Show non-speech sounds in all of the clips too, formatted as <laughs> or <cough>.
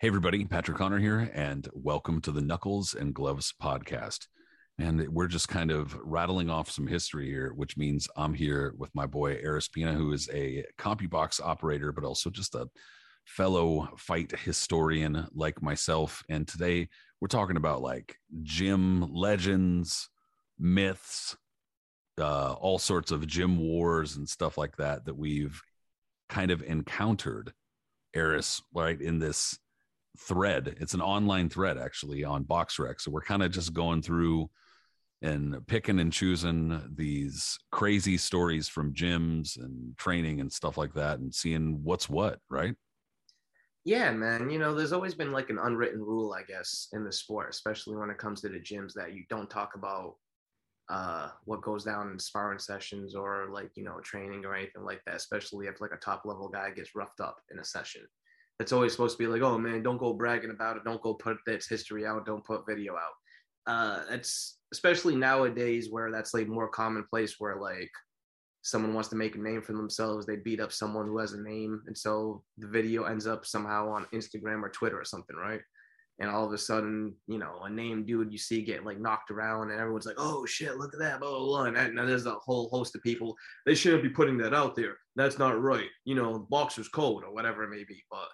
Hey, everybody, Patrick Connor here, and welcome to the Knuckles and Gloves podcast. And we're just kind of rattling off some history here, which means I'm here with my boy Aris Pina, who is a CompuBox operator, but also just a fellow fight historian like myself. And today we're talking about like gym legends, myths, uh, all sorts of gym wars and stuff like that that we've kind of encountered, Aris, right, in this thread. It's an online thread actually on BoxRec. So we're kind of just going through and picking and choosing these crazy stories from gyms and training and stuff like that and seeing what's what, right? Yeah, man. You know, there's always been like an unwritten rule, I guess, in the sport, especially when it comes to the gyms, that you don't talk about uh, what goes down in sparring sessions or like, you know, training or anything like that, especially if like a top level guy gets roughed up in a session it's always supposed to be like, oh man, don't go bragging about it. Don't go put its history out. Don't put video out. Uh, it's especially nowadays where that's like more commonplace where like someone wants to make a name for themselves. They beat up someone who has a name. And so the video ends up somehow on Instagram or Twitter or something, right? And all of a sudden, you know, a name dude you see getting like knocked around and everyone's like, oh shit, look at that, blah, blah, blah. And, that, and there's a whole host of people. They shouldn't be putting that out there. That's not right. You know, boxer's code or whatever it may be. But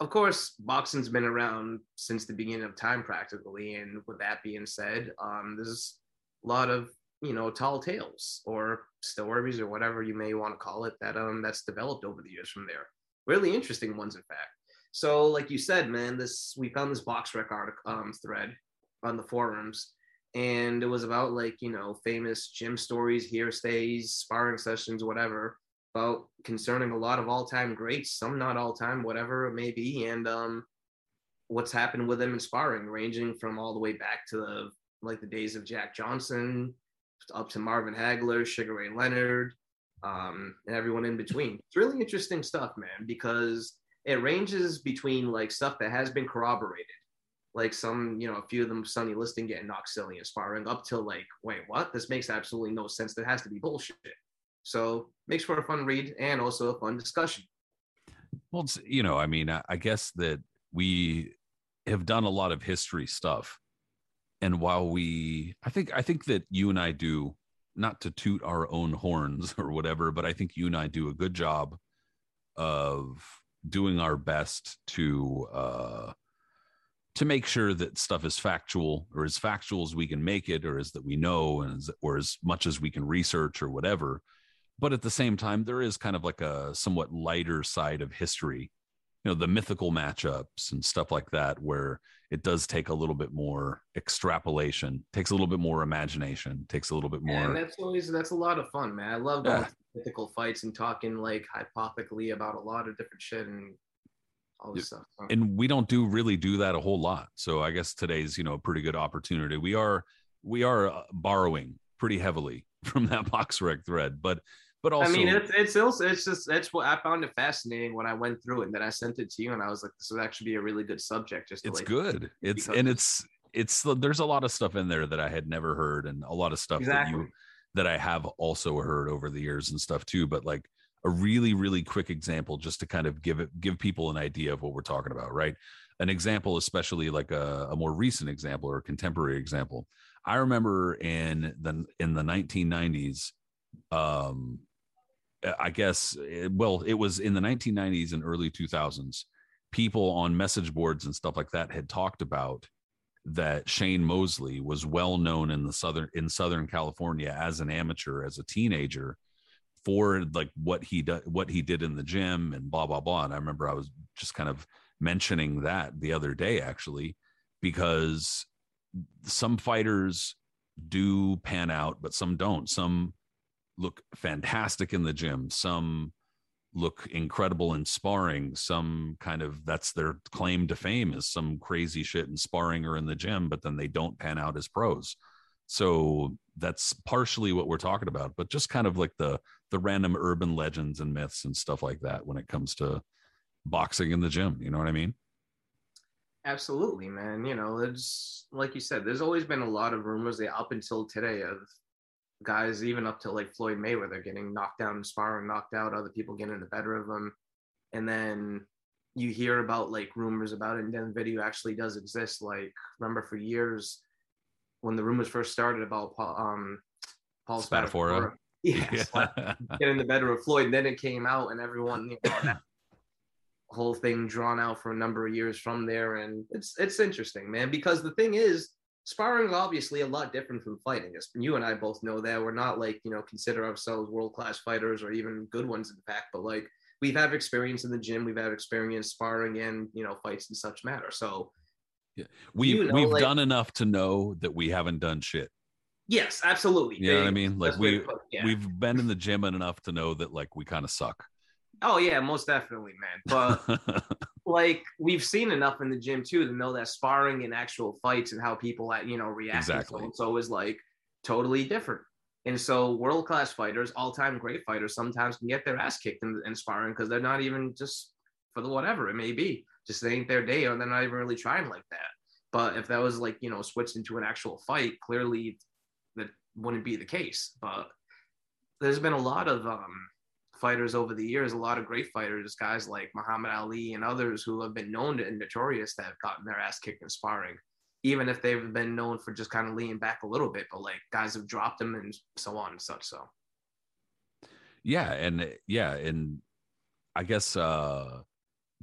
of course, boxing's been around since the beginning of time practically. And with that being said, um, there's a lot of you know tall tales or stories or whatever you may want to call it that um that's developed over the years from there. Really interesting ones, in fact. So, like you said, man, this we found this BoxRec article um, thread on the forums, and it was about like you know famous gym stories, hearsays, sparring sessions, whatever about concerning a lot of all-time greats, some not all-time, whatever it may be, and um, what's happened with them in sparring, ranging from all the way back to the like the days of Jack Johnson, up to Marvin Hagler, Sugar Ray Leonard, um, and everyone in between. It's really interesting stuff, man, because it ranges between like stuff that has been corroborated, like some, you know, a few of them Sonny Liston getting knocked silly in sparring, up till like, wait, what? This makes absolutely no sense. That has to be bullshit. So makes for a fun read and also a fun discussion. Well, you know, I mean, I guess that we have done a lot of history stuff. And while we, I think, I think that you and I do not to toot our own horns <laughs> or whatever, but I think you and I do a good job of doing our best to, uh, to make sure that stuff is factual or as factual as we can make it or as that we know and as, or as much as we can research or whatever but at the same time there is kind of like a somewhat lighter side of history you know the mythical matchups and stuff like that where it does take a little bit more extrapolation takes a little bit more imagination takes a little bit more and that's always that's a lot of fun man. I love yeah. mythical fights and talking like hypothetically about a lot of different shit and all this stuff and we don't do really do that a whole lot. So i guess today's you know a pretty good opportunity. We are we are uh, borrowing pretty heavily from that BoxRec thread but but also, I mean, it's it's also it's just that's what I found it fascinating when I went through it, and then I sent it to you, and I was like, this would actually be a really good subject. Just it's good. It's and it's it's there's a lot of stuff in there that I had never heard, and a lot of stuff exactly. that you that I have also heard over the years and stuff too. But like a really really quick example, just to kind of give it give people an idea of what we're talking about, right? An example, especially like a, a more recent example or a contemporary example. I remember in the in the 1990s um I guess, eh, well, it was in the 1990s and early 2000s. People on message boards and stuff like that had talked about that Shane Mosley was well known in the southern in Southern California as an amateur, as a teenager, for like what he did, what he did in the gym, and blah blah blah. And I remember I was just kind of mentioning that the other day actually because some fighters do pan out but some don't. Some look fantastic in the gym. Some look incredible in sparring. Some kind of that's their claim to fame is some crazy shit in sparring or in the gym but then they don't pan out as pros. So that's partially what we're talking about but just kind of like the the random urban legends and myths and stuff like that when it comes to boxing in the gym. You know what i mean Absolutely, man. You know, it's like you said, there's always been a lot of rumors up until today of guys, even up to like Floyd Mayweather getting knocked down in sparring, knocked out, other people getting the better of them. And then you hear about like rumors about it, and then the video actually does exist. Like, remember for years when the rumors first started about Paul, um, Paul Spadafora. <laughs> Yes, Yeah. getting the better of Floyd. And then it came out, and everyone, you know, <laughs> whole thing drawn out for a number of years from there. And it's it's interesting, man, because the thing is, sparring is obviously a lot different from fighting. It's- You and I both know that we're not like you know consider ourselves world class fighters or even good ones in fact, but like we've had experience in the gym, we've had experience sparring and you know fights and such matter. So yeah. we've You know, we've like- done enough to know that we haven't done shit yes, absolutely. You know what I mean? Like, Best way to we- it, yeah. we've been in the gym enough to know that like we kind of suck oh yeah, most definitely, man. But <laughs> like we've seen enough in the gym too to know that sparring and actual fights and how people you know react Exactly. so, is like totally different and so world class fighters all-time great fighters sometimes can get their ass kicked in, in sparring because they're not even just for the whatever it may be just they ain't their day or they're not even really trying like that but if that was like you know switched into an actual fight clearly that wouldn't be the case but there's been a lot of um fighters over the years, a lot of great fighters, guys like Muhammad Ali and others who have been known and notorious that have gotten their ass kicked in sparring, even if they've been known for just kind of leaning back a little bit, but like guys have dropped them and so on and such. So yeah and yeah and i guess uh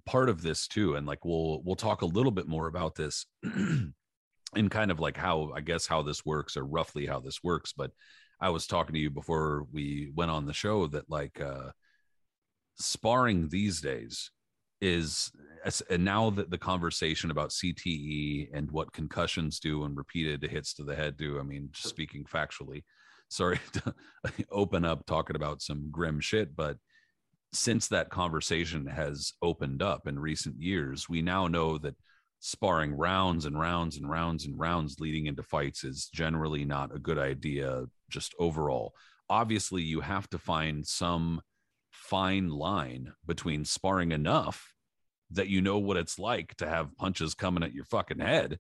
part of this too and like we'll we'll talk a little bit more about this <clears throat> and kind of like how i guess how this works or roughly how this works but i was talking to you before we went on the show that like uh sparring these days is and now that the conversation about CTE and what concussions do and repeated hits to the head do I mean just speaking factually sorry <laughs> to open up talking about some grim shit but since that conversation has opened up in recent years we now know that sparring rounds and rounds and rounds and rounds leading into fights is generally not a good idea just overall obviously you have to find some fine line between sparring enough that you know what it's like to have punches coming at your fucking head,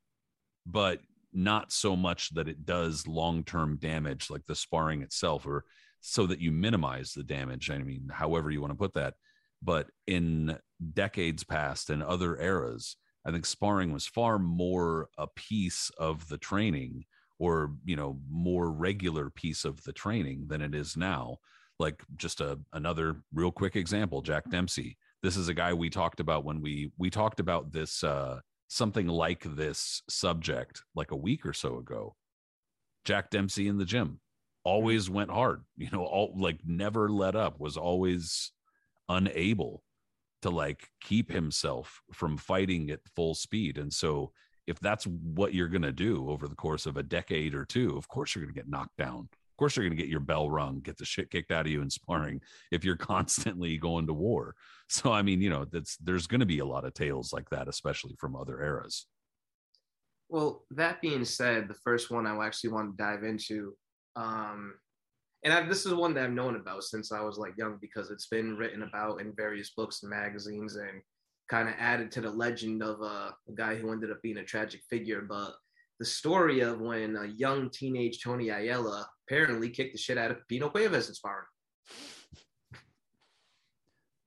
but not so much that it does long term damage like the sparring itself, or so that you minimize the damage. I mean, however you want to put that. But in decades past and other eras, I think sparring was far more a piece of the training or, you know, more regular piece of the training than it is now. Like just a another real quick example jack dempsey. This is a guy we talked about when we we talked about this uh something like this subject like a week or so ago. Jack dempsey in the gym. Always went hard you know all like never let up was always unable to like keep himself from fighting at full speed. And so if that's what you're going to do over the course of a decade or two of course you're going to get knocked down. Of course you're going to get your bell rung get the shit kicked out of you in sparring if you're <laughs> constantly going to war. So i mean you know that's there's going to be a lot of tales like that especially from other eras. Well, that being said, the first one I actually want to dive into, um, and I, this is one that I've known about since I was like young because it's been written about in various books and magazines and kind of added to the legend of uh, a guy who ended up being a tragic figure. But the story of when a young teenage Tony Ayala apparently kicked the shit out of Pipino Cuevas in sparring.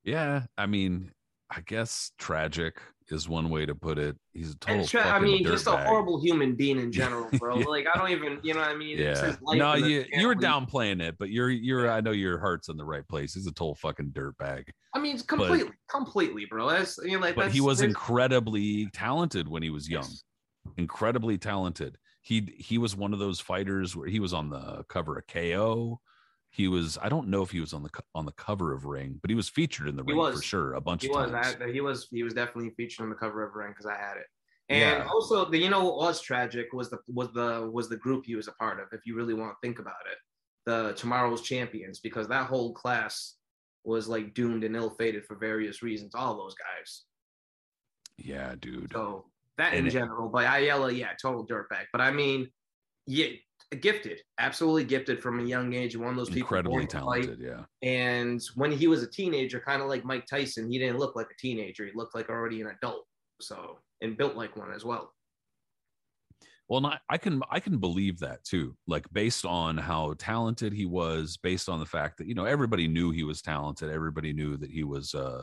yeah i mean i guess tragic is one way to put it he's a total tra- I mean, just a horrible human being in <laughs> general, bro. Yeah. Like I don't even, you know what I mean? Yeah no you you were downplaying it but you're you're i know your heart's in the right place he's a total fucking dirtbag I mean, completely, completely, bro. That's you know, like. but that's, he was incredibly talented when he was young Yes. incredibly talented he he was one of those fighters where he was on the cover of ko he was I don't know if he was on the on the cover of Ring, but he was featured in the He ring for sure a bunch He of was. times. I, he was. He was definitely featured on the cover of Ring because I had it. And Yeah. also, the, you know what was tragic was the was the was the group he was a part of. If you really want to think about it, the Tomorrow's Champions, because that whole class was like doomed and ill-fated for various reasons. All those guys. yeah, dude. So that And in it- general, but Ayala, yeah, total dirtbag. But I mean, yeah, gifted, absolutely gifted from a young age. One of those people Incredibly born fight. talented, yeah. And when he was a teenager, kind of like Mike Tyson, he didn't look like a teenager. He looked like already an adult. So and built like one as well. Well, not, I can I can believe that too. Like based on how talented he was, based on the fact that you know everybody knew he was talented, everybody knew that he was uh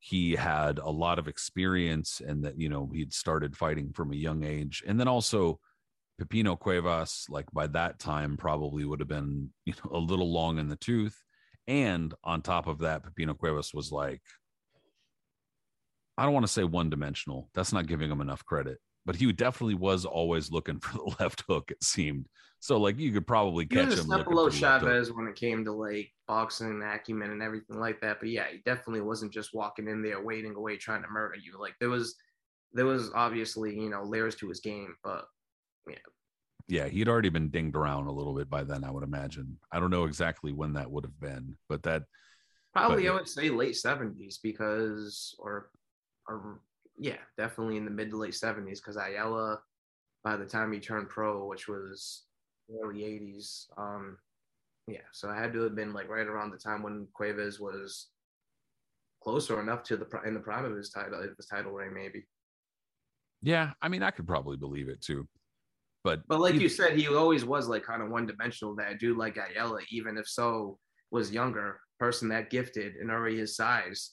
he had a lot of experience and that you know he'd started fighting from a young age, and then also Pipino Cuevas, like by that time, probably would have been you know a little long in the tooth, and on top of that, Pipino Cuevas was like I don't want to say one dimensional. That's not giving him enough credit but he definitely was always looking <laughs> for the left hook. It seemed so like you could probably catch him step below. Chavez when it came to like boxing acumen and everything like that. But yeah, he definitely wasn't just walking in there waiting away trying to murder you. Like there was there was obviously, you know, layers to his game, but Yeah, he'd already been dinged around a little bit by then. I would imagine. I don't know exactly when that would have been, but that Probably But- I would say late seventies because or or yeah, definitely in the mid to late seventies because Ayala by the time he turned pro, which was early eighties, um yeah, so I had to have been like right around the time when Cuevas was closer enough to the in the prime of his title his title reign maybe. yeah, I mean, I could probably believe it too. But But like you said, he always was like kind of one dimensional. That dude like Ayala, even if so was younger, person that gifted and already his size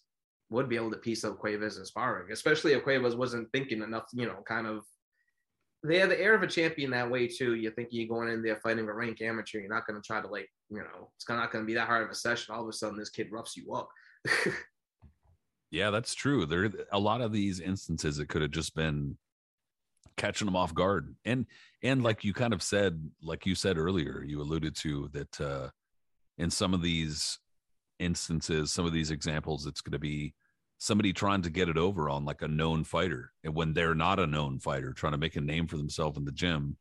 would be able to piece up Cuevas and sparring, especially if Cuevas wasn't thinking enough, you know, kind of. They have the air of a champion that way too. You think you're going in there fighting a rank amateur, you're not going to try to like, you know, it's not going to be that hard of a session. All of a sudden, this kid roughs you up. <laughs> yeah, that's true. There a lot of these instances it could have just been catching them off guard. And and like you kind of said, like you said earlier, you alluded to that uh in some of these instances, some of these examples, it's going to be somebody trying to get it over on like a known fighter. And when they're not a known fighter, trying to make a name for themselves in the gym,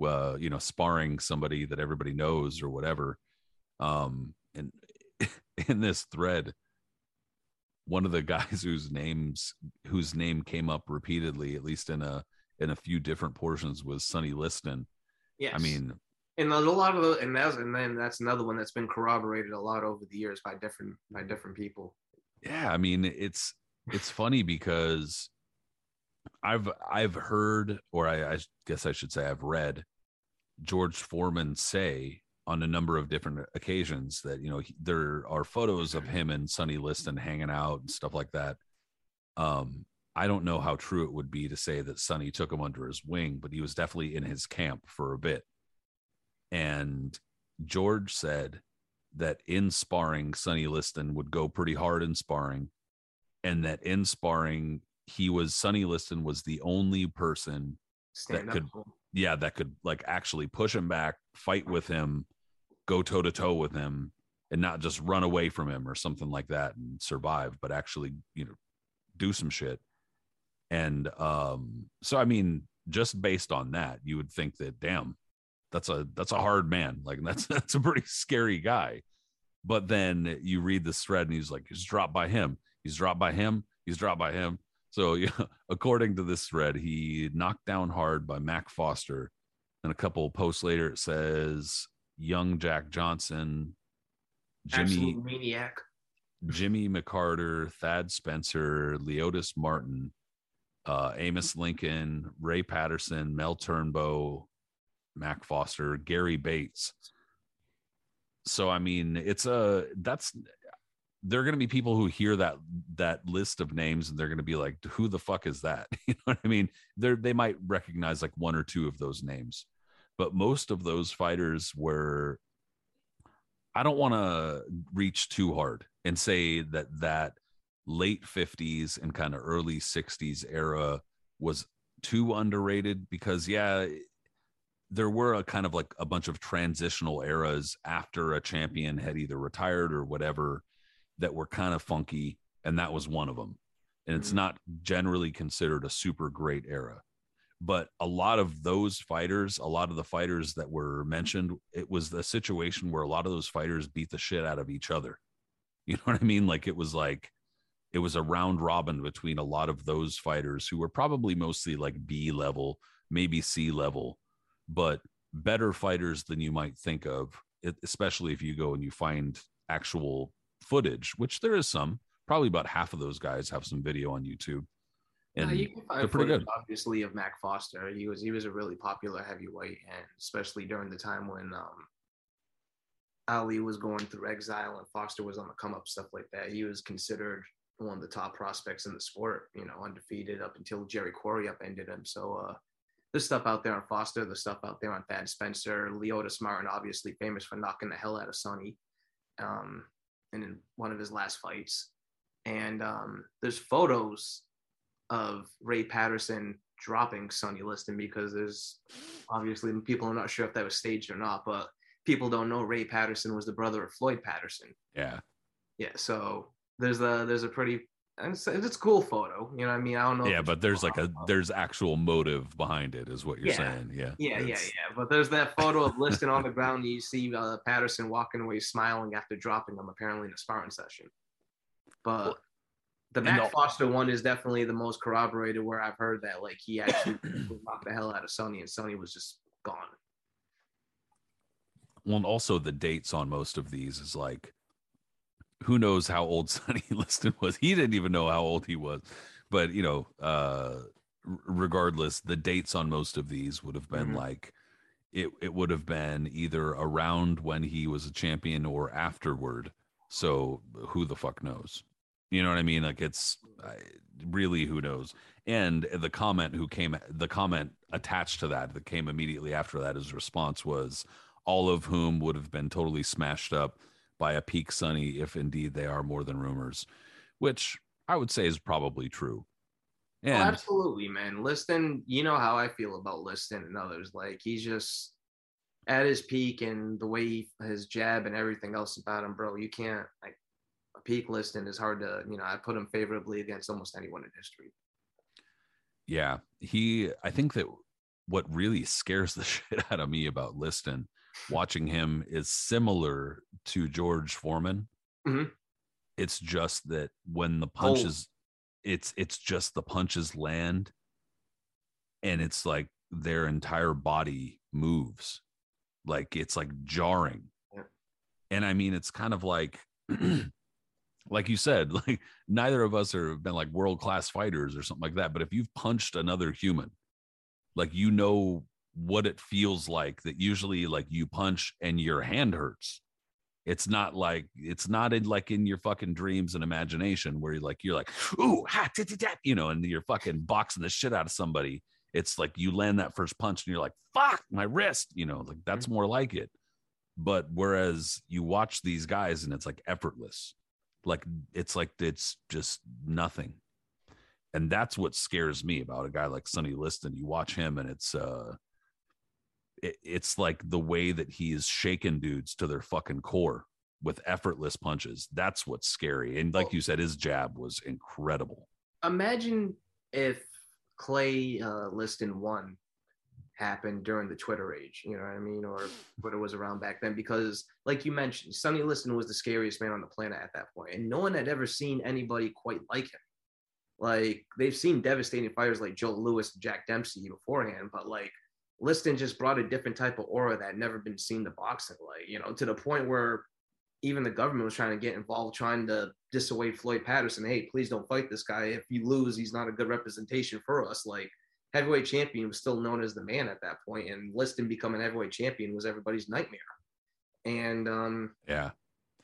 uh, you know, sparring somebody that everybody knows or whatever. Um, and <laughs> in this thread, one of the guys <laughs> whose names whose name came up repeatedly, at least in a in a few different portions, with Sonny Liston. yes. I mean, and a lot of the, and that's and then that's another one that's been corroborated a lot over the years by different by different people. yeah i mean it's it's funny because i've i've heard or I, I guess i should say i've read george foreman say on a number of different occasions that you know he, there are photos of him and sonny liston hanging out and stuff like that um i don't know how true it would be to say that sonny took him under his wing but he was definitely in his camp for a bit and george said that in sparring, Sonny Liston would go pretty hard in sparring, and that in sparring, he was Sonny Liston was the only person, Stand could- up. to yeah, that could like actually push him back, fight with him, go toe to toe with him, and not just run away from him or something like that and survive, but actually, you know, do some shit. And um, so I mean, just based on that, you would think that damn, that's a that's a hard man. Like <laughs> that's that's a pretty scary guy. But then you read this thread and he's like, he's dropped by him. He's dropped by him. He's dropped by him. So <laughs> yeah, according to this thread, he knocked down hard by Mac Foster. And a couple posts later, it says young Jack Johnson, Jimmy Absolute maniac. Jimmy McCarter, Thad Spencer, Leotis Martin, uh, Amos Lincoln, Ray Patterson, Mel Turnbow, Mac Foster, Gary Bates. So I mean, it's a that's there are going to be people who hear that that list of names and they're going to be like, "Who the fuck is that?" <laughs> You know what I mean? They they might recognize like one or two of those names, but most of those fighters were. I don't want to reach too hard and say that that late 50s and kind of early 60s era was too underrated because yeah there were a kind of like a bunch of transitional eras after a champion had either retired or whatever that were kind of funky, and that was one of them. And it's Mhm. not generally considered a super great era. But a lot of those fighters, a lot of the fighters that were mentioned, it was the situation where a lot of those fighters beat the shit out of each other. <laughs> You know what I mean? Like it was like it was a round robin between a lot of those fighters who were probably mostly like B level, maybe C level, but better fighters than you might think of, especially if you go and you find actual footage, which there is some. Probably about half of those guys have some video on YouTube. Yeah, And you can find they're pretty footage, good. obviously, of Mac Foster. He was he was a really popular heavyweight, and especially during the time when um, Ali was going through exile and Foster was on the come up, stuff like that. He was considered one of the top prospects in the sport. You know, undefeated up until Jerry Quarry upended him. So uh, there's stuff out there on Foster. There's stuff out there on Thad Spencer. Leotis Martin, obviously famous for knocking the hell out of Sonny, um, and in one of his last fights. And um, there's photos of Ray Patterson dropping Sonny Liston because there's obviously people are not sure if that was staged or not, but people don't know Ray Patterson was the brother of Floyd Patterson. yeah, Yeah, so there's a there's a pretty it's, it's a cool photo. You know, what I mean, I don't know. yeah, but there's like a <laughs> there's actual motive behind it, is what you're Yeah. saying. Yeah, yeah, yeah, It's- yeah. But there's that photo of Liston on the ground. And you see uh, Patterson walking away smiling after dropping him, apparently in a sparring session. But the Mac the- Foster one is definitely the most corroborated, where I've heard that like he actually <clears throat> knocked the hell out of Sonny, and Sonny was just gone. Well, and also the dates on most of these is like, who knows how old <laughs> Sonny Liston was? He didn't even know how old he was. But you know, uh, regardless, the dates on most of these would have been Mhm. like, it it would have been either around when he was a champion or afterward. So who the fuck knows? You know what I mean? Like it's really who knows. And the comment who came, the comment attached to that that came immediately after that, his response was, all of whom would have been totally smashed up by a peak Sonny if indeed they are more than rumors, which I would say is probably true. Oh, absolutely, man. Liston, you know how I feel about Liston and others. Like he's just at his peak, and the way he, his jab and everything else about him, bro. You can't like a peak Liston is hard to, you know. I put him favorably against almost anyone in history. yeah, he, I think that what really scares the <laughs> shit out of me about Liston watching him is similar to George Foreman. Mhm. It's just that when the Oh. punches, it's it's just the punches land, and it's like their entire body moves, like it's like jarring. Yeah. And I mean, it's kind of like, <clears throat> like you said, <laughs> like neither of us have been like world class fighters or something like that. But if you've punched another human, like you know what it feels like that usually like you punch and your hand hurts. It's not like it's not in like in your fucking dreams and imagination where you're like you're like ooh ha, tit, tit, tat, you know and you're fucking boxing the shit out of somebody. It's like you land that first punch and you're like fuck my wrist you know like that's more like it. But whereas you watch these guys and it's like effortless like it's like it's just nothing. And that's what scares me about a guy like Sonny Liston. You watch him, and it's uh, it, it's like the way that he's shaking dudes to their fucking core with effortless punches. That's what's scary. And like you said, his jab was incredible. Imagine if Clay uh, Liston one happened during the Twitter age. You know what I mean, or <laughs> Twitter was around back then. Because, like you mentioned, Sonny Liston was the scariest man on the planet at that point, and no one had ever seen anybody quite like him. Like they've seen devastating fighters like Joe Louis, and Jack Dempsey beforehand, but like Liston just brought a different type of aura that had never been seen to boxing. Like you know, to the point where even the government was trying to get involved, trying to dissuade Floyd Patterson. Hey, please don't fight this guy. If you lose, he's not a good representation for us. Like heavyweight champion was still known as the man at that point, and Liston becoming heavyweight champion was everybody's nightmare. And um, Yeah.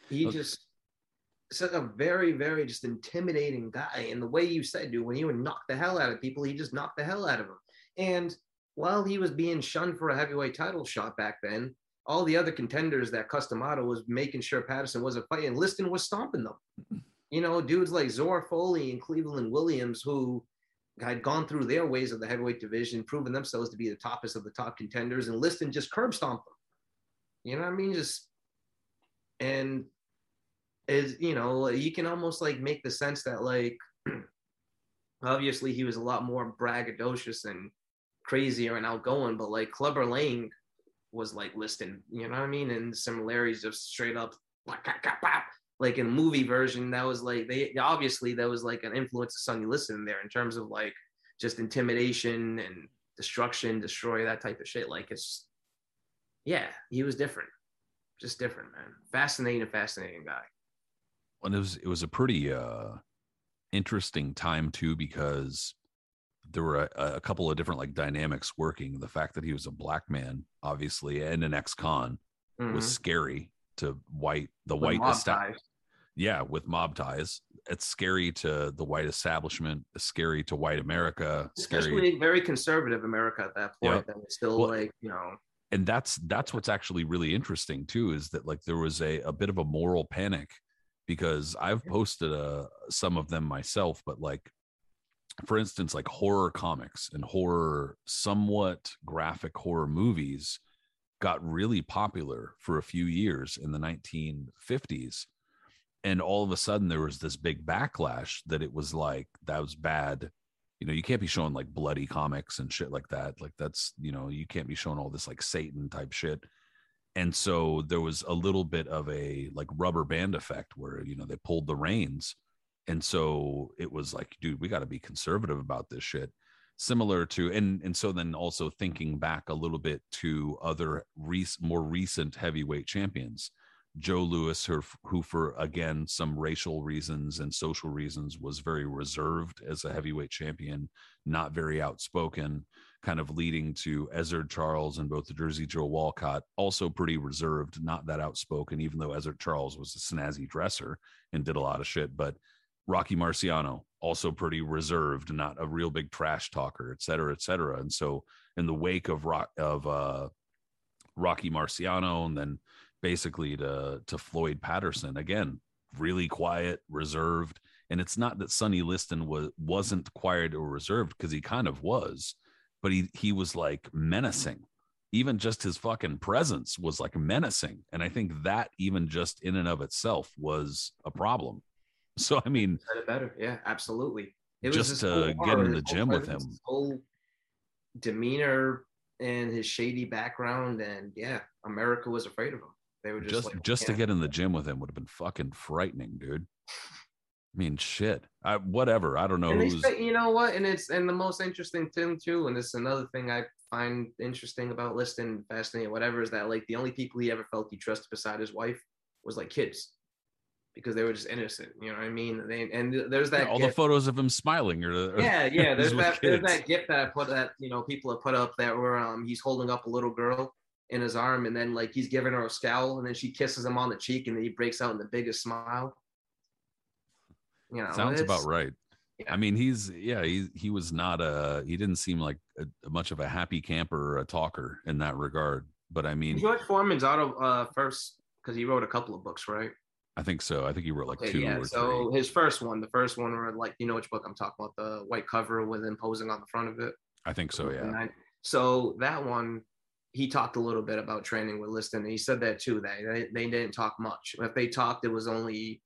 he Okay. just such a very, very just intimidating guy. And the way you said, dude, when he would knock the hell out of people, he just knocked the hell out of them. And while he was being shunned for a heavyweight title shot back then, all the other contenders that Cus D'Amato was making sure Patterson wasn't fighting, Liston was stomping them. <laughs> You know, dudes like Zora Folley and Cleveland Williams, who had gone through their ways of the heavyweight division, proven themselves to be the toppest of the top contenders, and Liston just curb stomped them. You know what I mean? Just and is you know you can almost like make the sense that like <clears throat> obviously he was a lot more braggadocious and crazier and outgoing, but like Clubber Lang was like Liston, you know what I mean? And similarities just straight up like in movie version, that was like they obviously that was like an influence of Sonny Liston there in terms of like just intimidation and destruction, destroy that type of shit. Like it's yeah, he was different. Just different, man. Fascinating, fascinating guy. And it was it was a pretty uh interesting time too because there were a, a, couple of different like dynamics working. The fact that he was a black man, obviously, and an ex-con mm-hmm. was scary to white the white establishment. Yeah, with mob ties, it's scary to the white establishment. Scary to white America. Especially scary. very conservative America at that point. Yep. That was still well, like you know. And that's that's what's actually really interesting too is that like there was a a bit of a moral panic because I've posted uh, some of them myself, but like for instance, like horror comics and horror, somewhat graphic horror movies got really popular for a few years in the 1950s. And all of a sudden, there was this big backlash that it was like, that was bad. You know, you can't be showing like bloody comics and shit like that. Like, that's, you know, you can't be showing all this like Satan type shit and so there was a little bit of a like rubber band effect where you know they pulled the reins and so it was like dude we got to be conservative about this shit similar to and and so then also thinking back a little bit to other rec- more recent heavyweight champions joe Louis, who, who for again some racial reasons and social reasons was very reserved as a heavyweight champion not very outspoken kind of leading to Ezzard Charles and both the Jersey Joe Walcott, also pretty reserved, not that outspoken, even though Ezzard Charles was a snazzy dresser and did a lot of shit. But Rocky Marciano, also pretty reserved, not a real big trash talker, et cetera, et cetera. And so, in the wake of Rock of uh, Rocky Marciano, and then basically to to Floyd Patterson, again, really quiet, reserved. And it's not that Sonny Liston was wasn't quiet or reserved because he kind of was but he he was like menacing even just his fucking presence was like menacing and i think that even just in and of itself was a problem <laughs> so i mean better yeah absolutely it just to get in the gym with him whole demeanor and his shady background and yeah america was afraid of him they were just just, like, just to get in the gym with him would have been fucking frightening dude I mean, shit. I whatever. I don't know. who's... Say, you know what? And it's and the most interesting thing too, and it's another thing I find interesting about Liston, fascinating, whatever, is that like the only people he ever felt he trusted beside his wife was like kids, because they were just innocent. You know what I mean? They, and there's that yeah, all gift. the photos of him smiling, or, or yeah, <laughs> yeah. There's that there's that gift that I put that you know people have put up that where um he's holding up a little girl in his arm, and then like he's giving her a scowl, and then she kisses him on the cheek, and then he breaks out in the biggest smile you know, sounds about right. Yeah. I mean, he's yeah, he he was not a he didn't seem like a much of a happy camper or a talker in that regard. But I mean, George Foreman's auto uh, first because he wrote a couple of books, right? I think so. I think he wrote like okay, two yeah. so three. his first one, the first one, where like you know which book I'm talking about, the white cover with imposing on the front of it. I think so. Yeah. so that one, he talked a little bit about training with Liston, and he said that too. That they, they didn't talk much. If they talked, it was only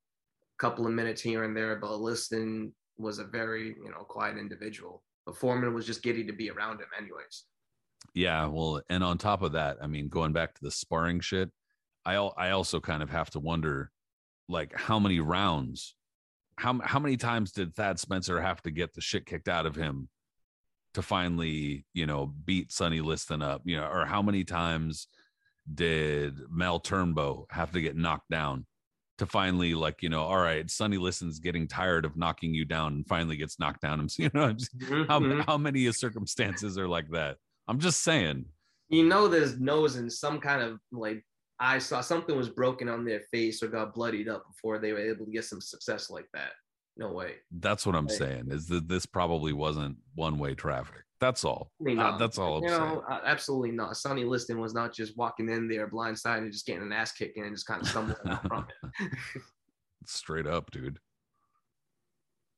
a couple of minutes here and there, but Liston was a very, you know, quiet individual. But Foreman was just giddy to be around him anyways. Yeah, well, and on top of that, I mean, going back to the sparring shit, I I also kind of have to wonder like how many rounds how how many times did Thad Spencer have to get the shit kicked out of him to finally, you know, beat Sonny Liston up, you know, or how many times did Mel Turnbow have to get knocked down to finally like you know all right sonny Liston's getting tired of knocking you down and finally gets knocked down <laughs> you know mm-hmm. how, mm-hmm. how many circumstances are like that i'm just saying you know there's nose and some kind of like i saw something was broken on their face or got bloodied up before they were able to get some success like that no way that's what i'm right. saying is that this probably wasn't one way traffic that's all. uh, that's all. I'm you know, uh, absolutely not. Sonny Liston was not just walking in there blindside and just getting an ass kick and just kind of stumbling from it. <laughs> Straight up, dude.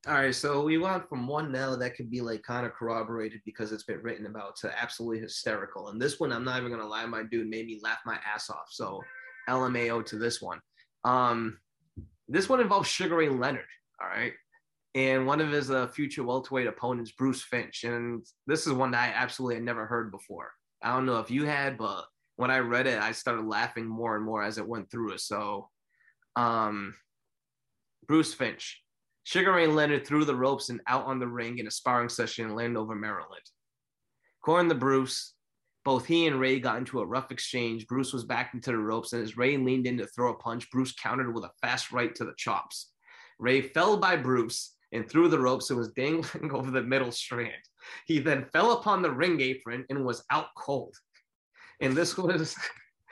All right, so we went from one now that could be like kind of corroborated because it's been written about to absolutely hysterical. And this one, I'm not even gonna lie, my dude made me laugh my ass off. So LMAO to this one. Um, this one involves Sugar Ray Leonard. All right, and one of his uh, future welterweight opponents, Bruce Finch. And this is one that I absolutely had never heard before. I don't know if you had, but when I read it, I started laughing more and more as it went through it. So, um, Bruce Finch, Sugar Ray Leonard threw the ropes and out on the ring in a sparring session in Landover, Maryland. According to Bruce, both he and Ray got into a rough exchange. Bruce was backed into the ropes, and as Ray leaned in to throw a punch, Bruce countered with a fast right to the chops. Ray fell by Bruce and threw the ropes and was dangling <laughs> over the middle strand. He then fell upon the ring apron and was out cold. And this was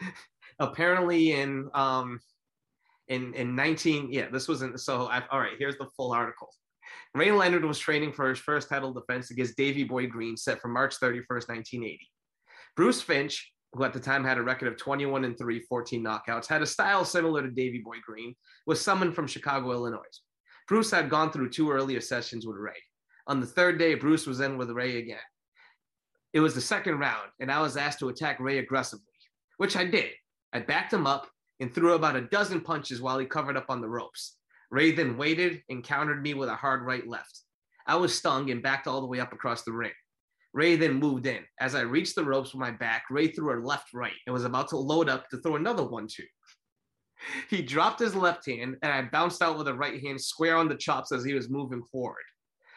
<laughs> apparently in um in in 19 yeah this was in so I, all right here's the full article. Ray leonard was training for his first title defense against davy boy green set for march 31st 1980 bruce finch who at the time had a record of 21 and 3 14 knockouts had a style similar to davy boy green was summoned from chicago illinois. Bruce had gone through two earlier sessions with ray. On the third day bruce was in with ray again. It was the second round and i was asked to attack ray aggressively which i did. I backed him up and threw about a dozen punches while he covered up on the ropes. Ray then waited and countered me with a hard right left. I was stung and backed all the way up across the ring. Ray then moved in. As I reached the ropes with my back, Ray threw a left right and was about to load up to throw another one two. <laughs> He dropped his left hand and I bounced out with a right hand square on the chops as he was moving forward.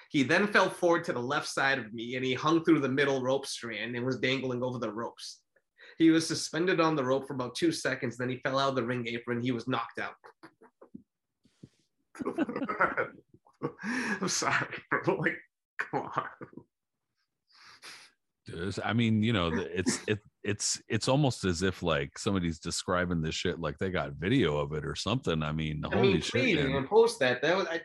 He then fell forward to the left side of me and he hung through the middle rope strand and was dangling over the ropes. He was suspended on the rope for about two seconds. Then he fell out of the ring apron. He was knocked out. <laughs> I'm sorry, bro. Like, come on. I mean, you know, it's it it's it's almost as if like somebody's describing this shit like they got video of it or something. I mean, I holy mean, shit! please, man. man, post that. That was. I,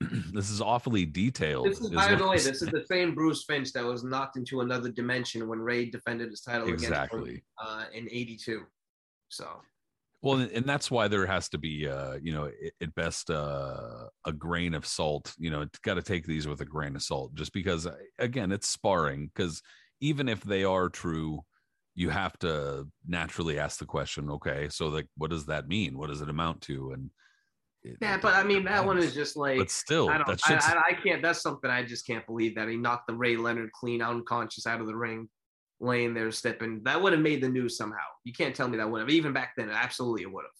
<clears throat> this is awfully detailed. this is, is by the way, this is <laughs> the same Bruce Finch that was knocked into another dimension when Ray defended his title against exactly. him, uh, in '82. So Well, and- that's why there has to be, uh, you know, at- at best, uh, a grain of salt. You know, it's got to take these with a grain of salt, just because, uh, again, it's sparring. Because even if they are true, you have to naturally ask the question, okay, so like, what does that mean? What does it amount to? And it- yeah, but I mean, that one is just like. but still, I don't. that I, I, I can't. That's something I just can't believe that he knocked the Ray Leonard clean, unconscious, out of the ring, laying there stepping. That would have made the news somehow. You can't tell me that would have. Even back then, absolutely it would have.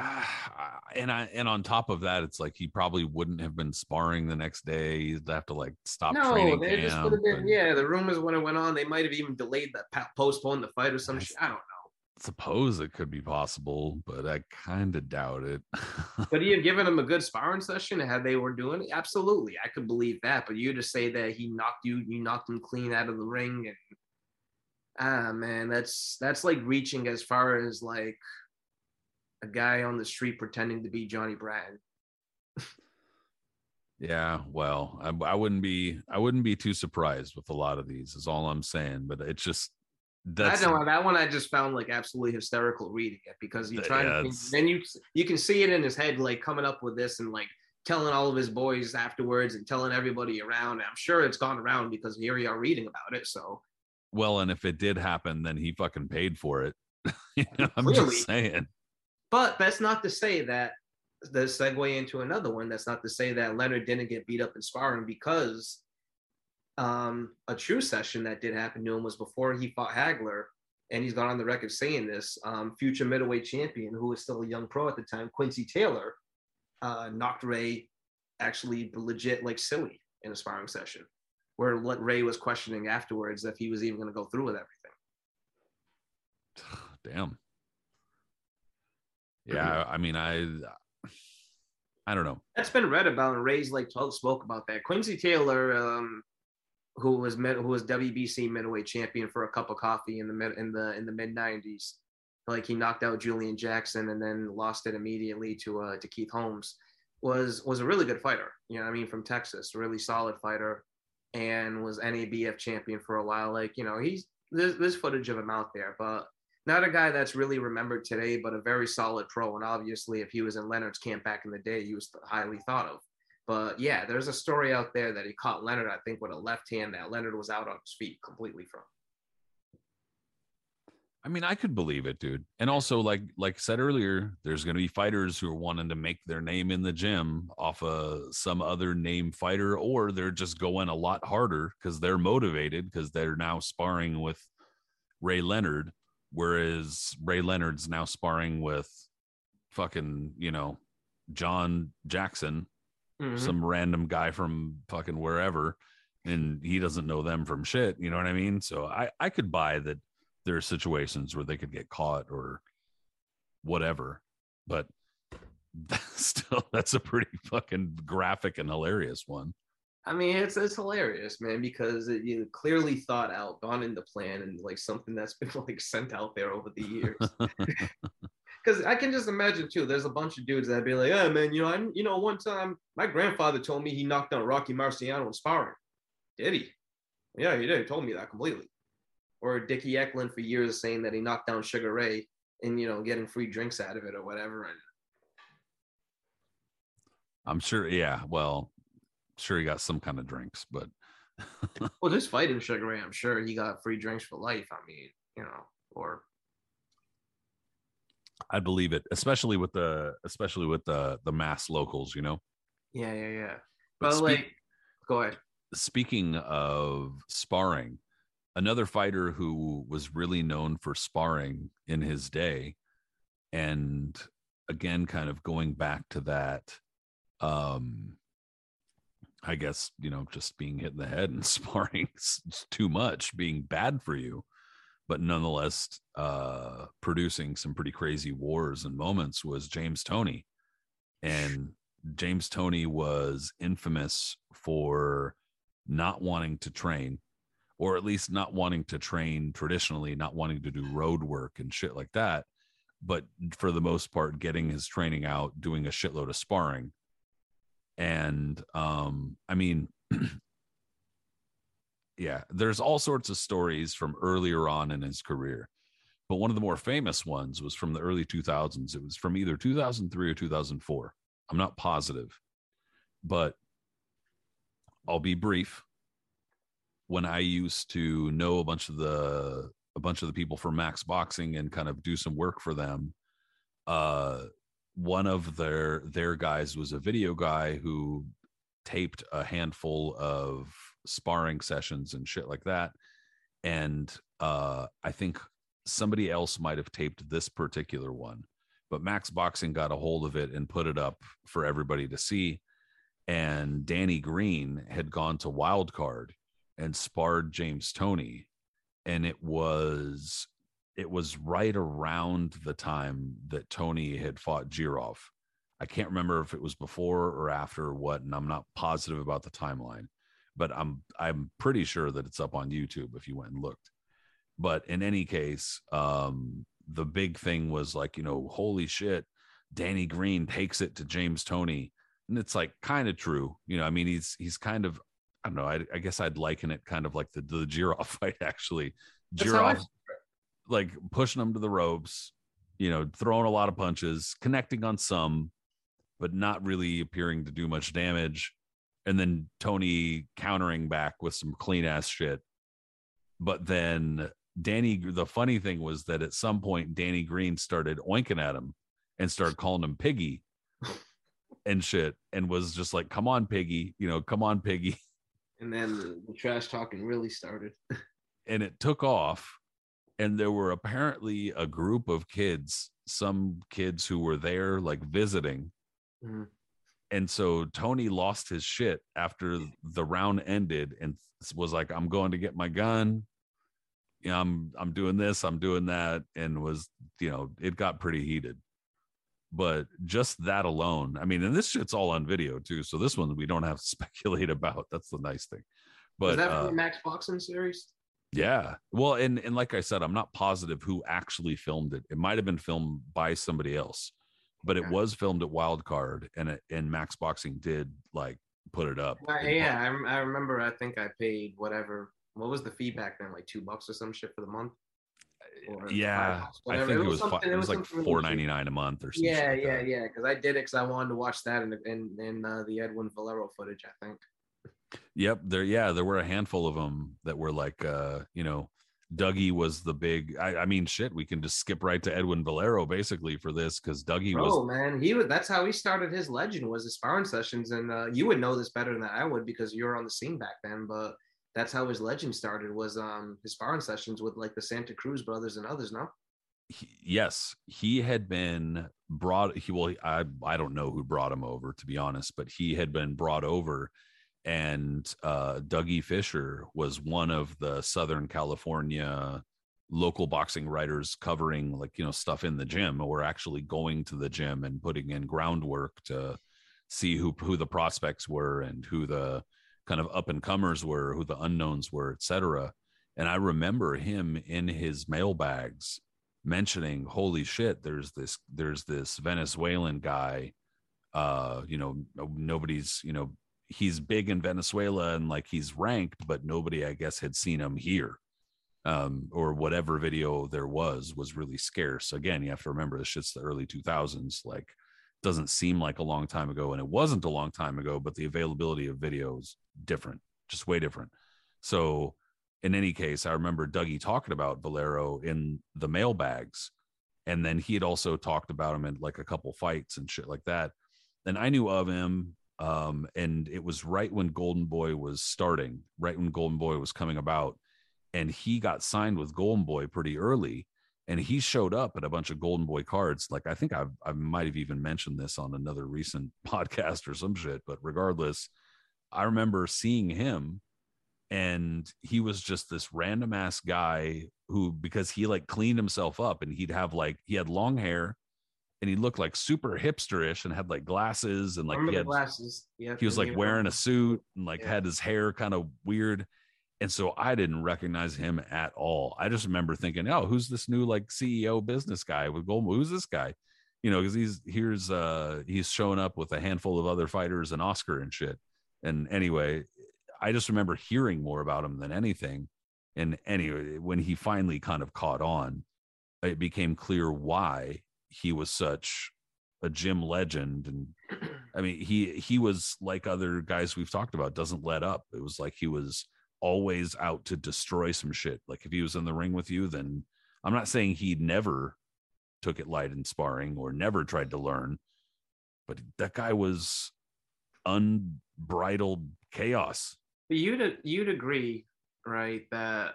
Ah, <sighs> and I and on top of that, it's like he probably wouldn't have been sparring the next day. He'd have to like stop No, training they just camp. would have been. and Yeah, the rumors when it went on, they might have even delayed the pa- postponed the fight or some I shit. I don't know. Suppose it could be possible, but I kind of doubt it. But you given <laughs> him a good sparring session and how they were doing it, absolutely, I could believe that. But you just say that he knocked you, you knocked him clean out of the ring, and ah, man, that's that's like reaching as far as like a guy on the street pretending to be Johnny Bratton. yeah, well, I, I wouldn't be I wouldn't be too surprised with a lot of these. Is all I'm saying. But it's just that's I know that one I just found like absolutely hysterical reading it because you try yeah, to then you you can see it in his head like coming up with this and like telling all of his boys afterwards and telling everybody around. I'm sure it's gone around because here you are reading about it. So well, and if it did happen, then he fucking paid for it. <laughs> You know, I'm Clearly. just saying. But that's not to say that the segue into another one. That's not to say that Leonard didn't get beat up in sparring because um, a true session that did happen to him was before he fought Hagler, and he's gone on the record saying this. Um, future middleweight champion, who was still a young pro at the time, Quincy Taylor, uh, knocked Ray actually legit like silly in a sparring session, where Ray was questioning afterwards if he was even going to go through with everything. <sighs> Damn. Yeah, I mean, I I don't know. that's been read about and Ray's like told, spoke about that. Quincy Taylor, um, who was who was WBC middleweight champion for a cup of coffee in the mid in the in the mid '90s. Like he knocked out Julian Jackson and then lost it immediately to uh, to Keith Holmes. Was was a really good fighter. You know, I mean, from Texas, really solid fighter, and was NABF champion for a while. Like you know, he's there's, there's footage of him out there, but not a guy that's really remembered today, but a very solid pro. And obviously, if he was in Leonard's camp back in the day, he was highly thought of. But yeah, there's a story out there that he caught Leonard, I think, with a left hand that Leonard was out on his feet completely from. I mean, I could believe it, dude. And also, like like said earlier, there's going to be fighters who are wanting to make their name in the gym off of some other name fighter, or they're just going a lot harder because they're motivated because they're now sparring with Ray Leonard, whereas Ray Leonard's now sparring with fucking you know John Jackson, Mhm. some random guy from fucking wherever, and he doesn't know them from shit. You know what I mean? So I I could buy that there are situations where they could get caught or whatever, but that's <laughs> still, that's a pretty fucking graphic and hilarious one. I mean, it's it's hilarious, man, because it, you clearly thought out, gone into plan, and like something that's been <laughs> like sent out there over the years. <laughs> Because I can just imagine too. There's a bunch of dudes that'd be like, "Yeah, man, you know, I, you know, one time my grandfather told me he knocked out Rocky Marciano in sparring. Did he? Yeah, he did. He told me that completely. Or Dickie Eklund for years saying that he knocked down Sugar Ray and you know getting free drinks out of it or whatever. And I'm sure. Yeah. Well, sure he got some kind of drinks, but <laughs> well, just fighting Sugar Ray, I'm sure he got free drinks for life. I mean, you know, or I believe it, especially with the especially with the the mass locals. You know. yeah, yeah, yeah. But But speak- like, go ahead. speaking of sparring, another fighter who was really known for sparring in his day, and again, kind of going back to that, um, I guess you know, just being hit in the head and <laughs> sparring too much, being bad for you, but nonetheless, uh, producing some pretty crazy wars and moments was James Toney, and James Toney was infamous for not wanting to train or at least not wanting to train traditionally not wanting to do road work and shit like that but for the most part getting his training out doing a shitload of sparring. And um i mean <clears throat> yeah there's all sorts of stories from earlier on in his career but one of the more famous ones was from the early 2000s it was from either 2003 or 2004 i'm not positive but I'll be brief. When I used to know a bunch of the a bunch of the people from Max Boxing and kind of do some work for them, uh, one of their their guys was a video guy who taped a handful of sparring sessions and shit like that, and uh, I think somebody else might have taped this particular one, but Max Boxing got a hold of it and put it up for everybody to see. And Danny Green had gone to Wild Card and sparred James Toney, and it was it was right around the time that Toney had fought Jirov. I can't remember if it was before or after or what, and I'm not positive about the timeline, but I'm I'm pretty sure that it's up on YouTube if you went and looked. But in any case, um, the big thing was like, you know, holy shit, Danny Green takes it to James Toney and it's like kind of true. You know, I mean, he's he's kind of I don't know. I, I guess I'd liken it kind of like the the Jirov <laughs> fight actually. I- like pushing him to the ropes, you know, throwing a lot of punches, connecting on some, but not really appearing to do much damage. And then Toney countering back with some clean ass shit. But then Danny, the funny thing was that at some point Danny Green started oinking at him and started calling him Piggy and shit, and was just like, "Come on, Piggy," you know, "Come on, Piggy." And then the, trash talking really started. <laughs> and it took off and there were apparently a group of kids some kids who were there like visiting Mhm. And so toney lost his shit after the round ended and was like i'm going to get my gun you know, i'm i'm doing this i'm doing that and was you know it got pretty heated but just that alone i mean and this shit's all on video too so this one we don't have to <laughs> speculate about that's the nice thing but Was that uh, the Max Boxing series? yeah. Well, and and like I said, I'm not positive who actually filmed it. It might have been filmed by somebody else, but it was filmed at Wild Card, and it, and Max Boxing did like put it up. Uh, yeah, I, I remember. I think I paid whatever. What was the fee back then? Like two bucks or some shit for the month. or yeah, I think it was fi- something- it was like four ninety nine a month or something. Yeah, yeah, yeah. Because I did it because I wanted to watch that in in, in uh, the Edwin Valero footage. I think. Yep, there. Yeah, there were a handful of them that were like, uh, you know, Dougie was the big. I, I mean, shit, we can just skip right to Edwin Valero basically for this because Dougie Oh was. Oh man, he was. That's how he started his legend was his sparring sessions, and uh, you would know this better than I would because you were on the scene back then. But that's how his legend started was um his sparring sessions with like the Santa Cruz brothers and others. No. he- yes, he had been brought. He well, I I don't know who brought him over to be honest, but he had been brought over, and uh, Dougie Fischer was one of the Southern California local boxing writers covering like you know stuff in the gym or actually going to the gym and putting in groundwork to see who who the prospects were and who the kind of up and comers were who the unknowns were etc and i remember him in his mailbags mentioning holy shit there's this there's this venezuelan guy uh you know nobody's you know he's big in venezuela and like he's ranked but nobody i guess had seen him here um or whatever video there was was really scarce. Again you have to remember this shit's the early 2000s like doesn't seem like a long time ago and it wasn't a long time ago but the availability of videos different just way different. So in any case i remember dougie talking about valero in the mailbags and then he had also talked about him in like a couple fights and shit like that. And i knew of him um and it was right when golden boy was starting right when golden boy was coming about and he got signed with golden boy pretty early and he showed up at a bunch of golden boy cards. Like i think I've, i might have even mentioned this on another recent <laughs> podcast or some shit but regardless i remember seeing him and he was just this random ass guy who because he like cleaned himself up and he'd have like he had long hair and he looked like super hipsterish and had like glasses and like he had glasses. Yeah. he was like wearing a suit and like Yeah. had his hair kind of weird and so i didn't recognize him at all i just remember thinking oh who's this new like ceo business guy with gold who's this guy you know because he's here's uh he's showing up with a handful of other fighters and oscar and shit and anyway i just remember hearing more about him than anything and anyway when he finally kind of caught on it became clear why he was such a gym legend and <clears throat> I mean, he he was like other guys we've talked about, doesn't let up. It was like he was always out to destroy some shit. Like if he was in the ring with you, then I'm not saying he never took it light in sparring or never tried to learn, but that guy was unbridled chaos. But you'd you'd agree, right, that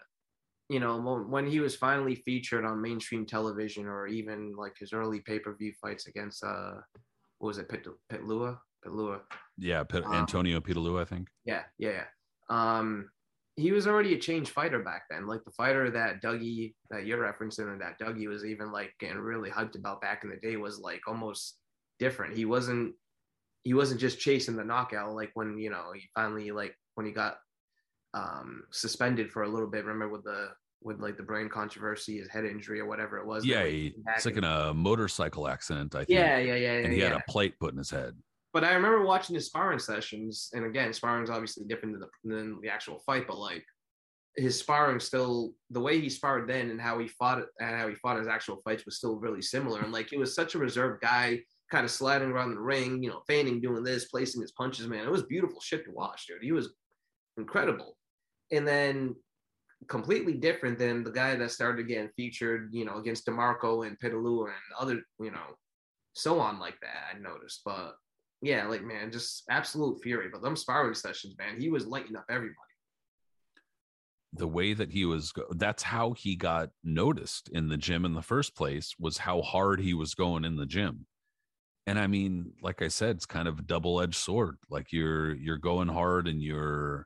you know when- he was finally featured on mainstream television or even like his early pay per view fights against uh, what was it, Pit Pitlua, Pitlua, Yeah, Pit- Um, Antonio Pitalua, I think. yeah, yeah, yeah. Um, he was already a changed fighter back then, like the fighter that Dougie that you're referencing, and that Dougie was even like getting really hyped about back in the day was like almost different. He wasn't he wasn't just chasing the knockout like when you know he finally like when he got um suspended for a little bit. Remember with the with like the brain controversy, his head injury or whatever it was. Yeah, he, it's like in a motorcycle accident, I think. yeah, yeah, yeah, And he yeah. had a plate put in his head. but I remember watching his sparring sessions, and again, sparring is obviously different than the, than the actual fight, but like his sparring still the way he sparred then and how he fought and how he fought his actual fights was still really similar. And like he was such a reserved guy, kind of sliding around the ring, you know, feigning, doing this, placing his punches, man. It was beautiful shit to watch, dude. He was incredible. And then completely different than the guy that started getting featured, you know, against DeMarco and Pitalua and other, you know, so on like that, I noticed. But yeah, like man, just absolute fury. But them sparring sessions, man, he was lighting up everybody. the way that he was, that's how he got noticed in the gym in the first place was how hard he was going in the gym and i mean like i said it's kind of a double-edged sword like you're you're going hard and you're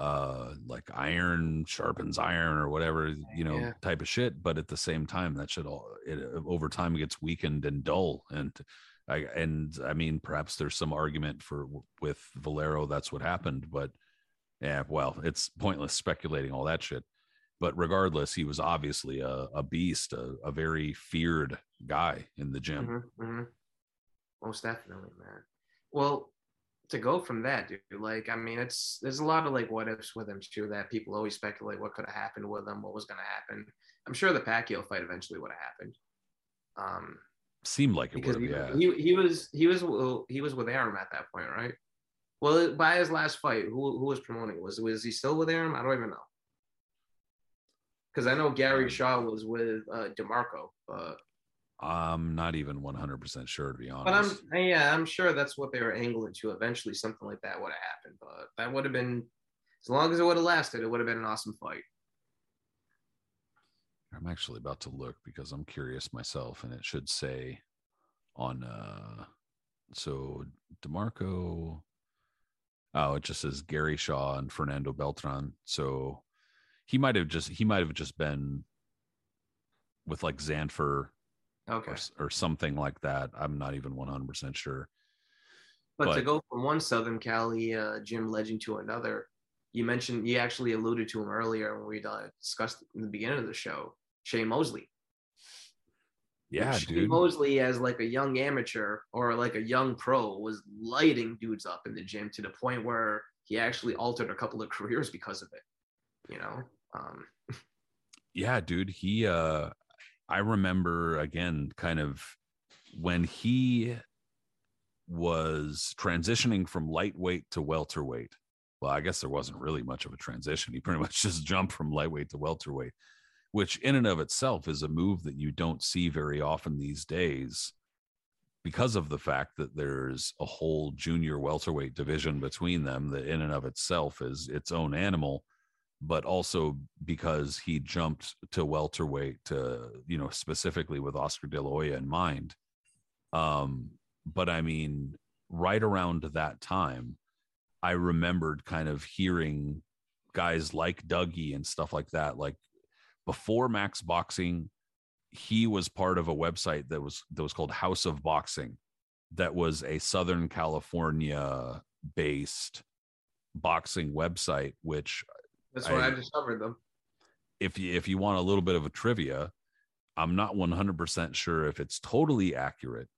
uh like iron sharpens iron or whatever you know Yeah. type of shit but at the same time that shit all it over time gets weakened and dull and I, and I mean, perhaps there's some argument for with Valero that's what happened, but yeah, well, it's pointless speculating all that shit. But regardless, he was obviously a, a beast, a, a very feared guy in the gym. Mhm, mhm. Most definitely, man. Well, to go from that, dude. Like, I mean, it's there's a lot of like what ifs with him too that people always speculate what could have happened with him, what was going to happen. I'm sure the Pacquiao fight eventually would have happened. Um, Seemed like it would have, yeah. he he was he was he was with Arum at that point, right? Well, by his last fight, who who was promoting? Was was he still with Arum? I don't even know. Because I know Gary Um, Shaw was with uh, Demarco, but I'm not even 100% sure, to be honest. but I'm yeah, I'm sure that's what they were angling to. Eventually, something like that would have happened, but that would have been as long as it would have lasted, it would have been an awesome fight. I'm actually about to look because I'm curious myself, and it should say on uh so Demarco. Oh, it just says Gary Shaw and Fernando Beltran. So he might have just he might have just been with like Zanfer Okay, or, or something like that. I'm not even 100% sure. but, to go from one Southern Cali uh, gym legend to another, you mentioned you actually alluded to him earlier when we uh, discussed in the beginning of the show, Shane Mosley. Yeah, Shane dude. Mosley as like a young amateur or like a young pro was lighting dudes up in the gym to the point where he actually altered a couple of <laughs> careers because of it. You know, um, <laughs> yeah dude he uh i remember again kind of when he was transitioning from lightweight to welterweight. Well i guess there wasn't really much of a transition. He pretty much <laughs> just jumped from lightweight to welterweight which in and of itself is a move that you don't see very often these days because of the fact that there's a whole junior welterweight division between them that in and of itself is its own animal but also because he jumped to welterweight to you know specifically with Oscar De La Hoya in mind. Um, but I mean, right around that time, I remembered kind of hearing guys like Dougie and stuff like that. Like before Max Boxing, he was part of a website that was that was called House of Boxing, that was a Southern California based boxing website, which that's where I, I- discovered them. if you if you want a little bit of a trivia, I'm not 100% sure if it's totally accurate.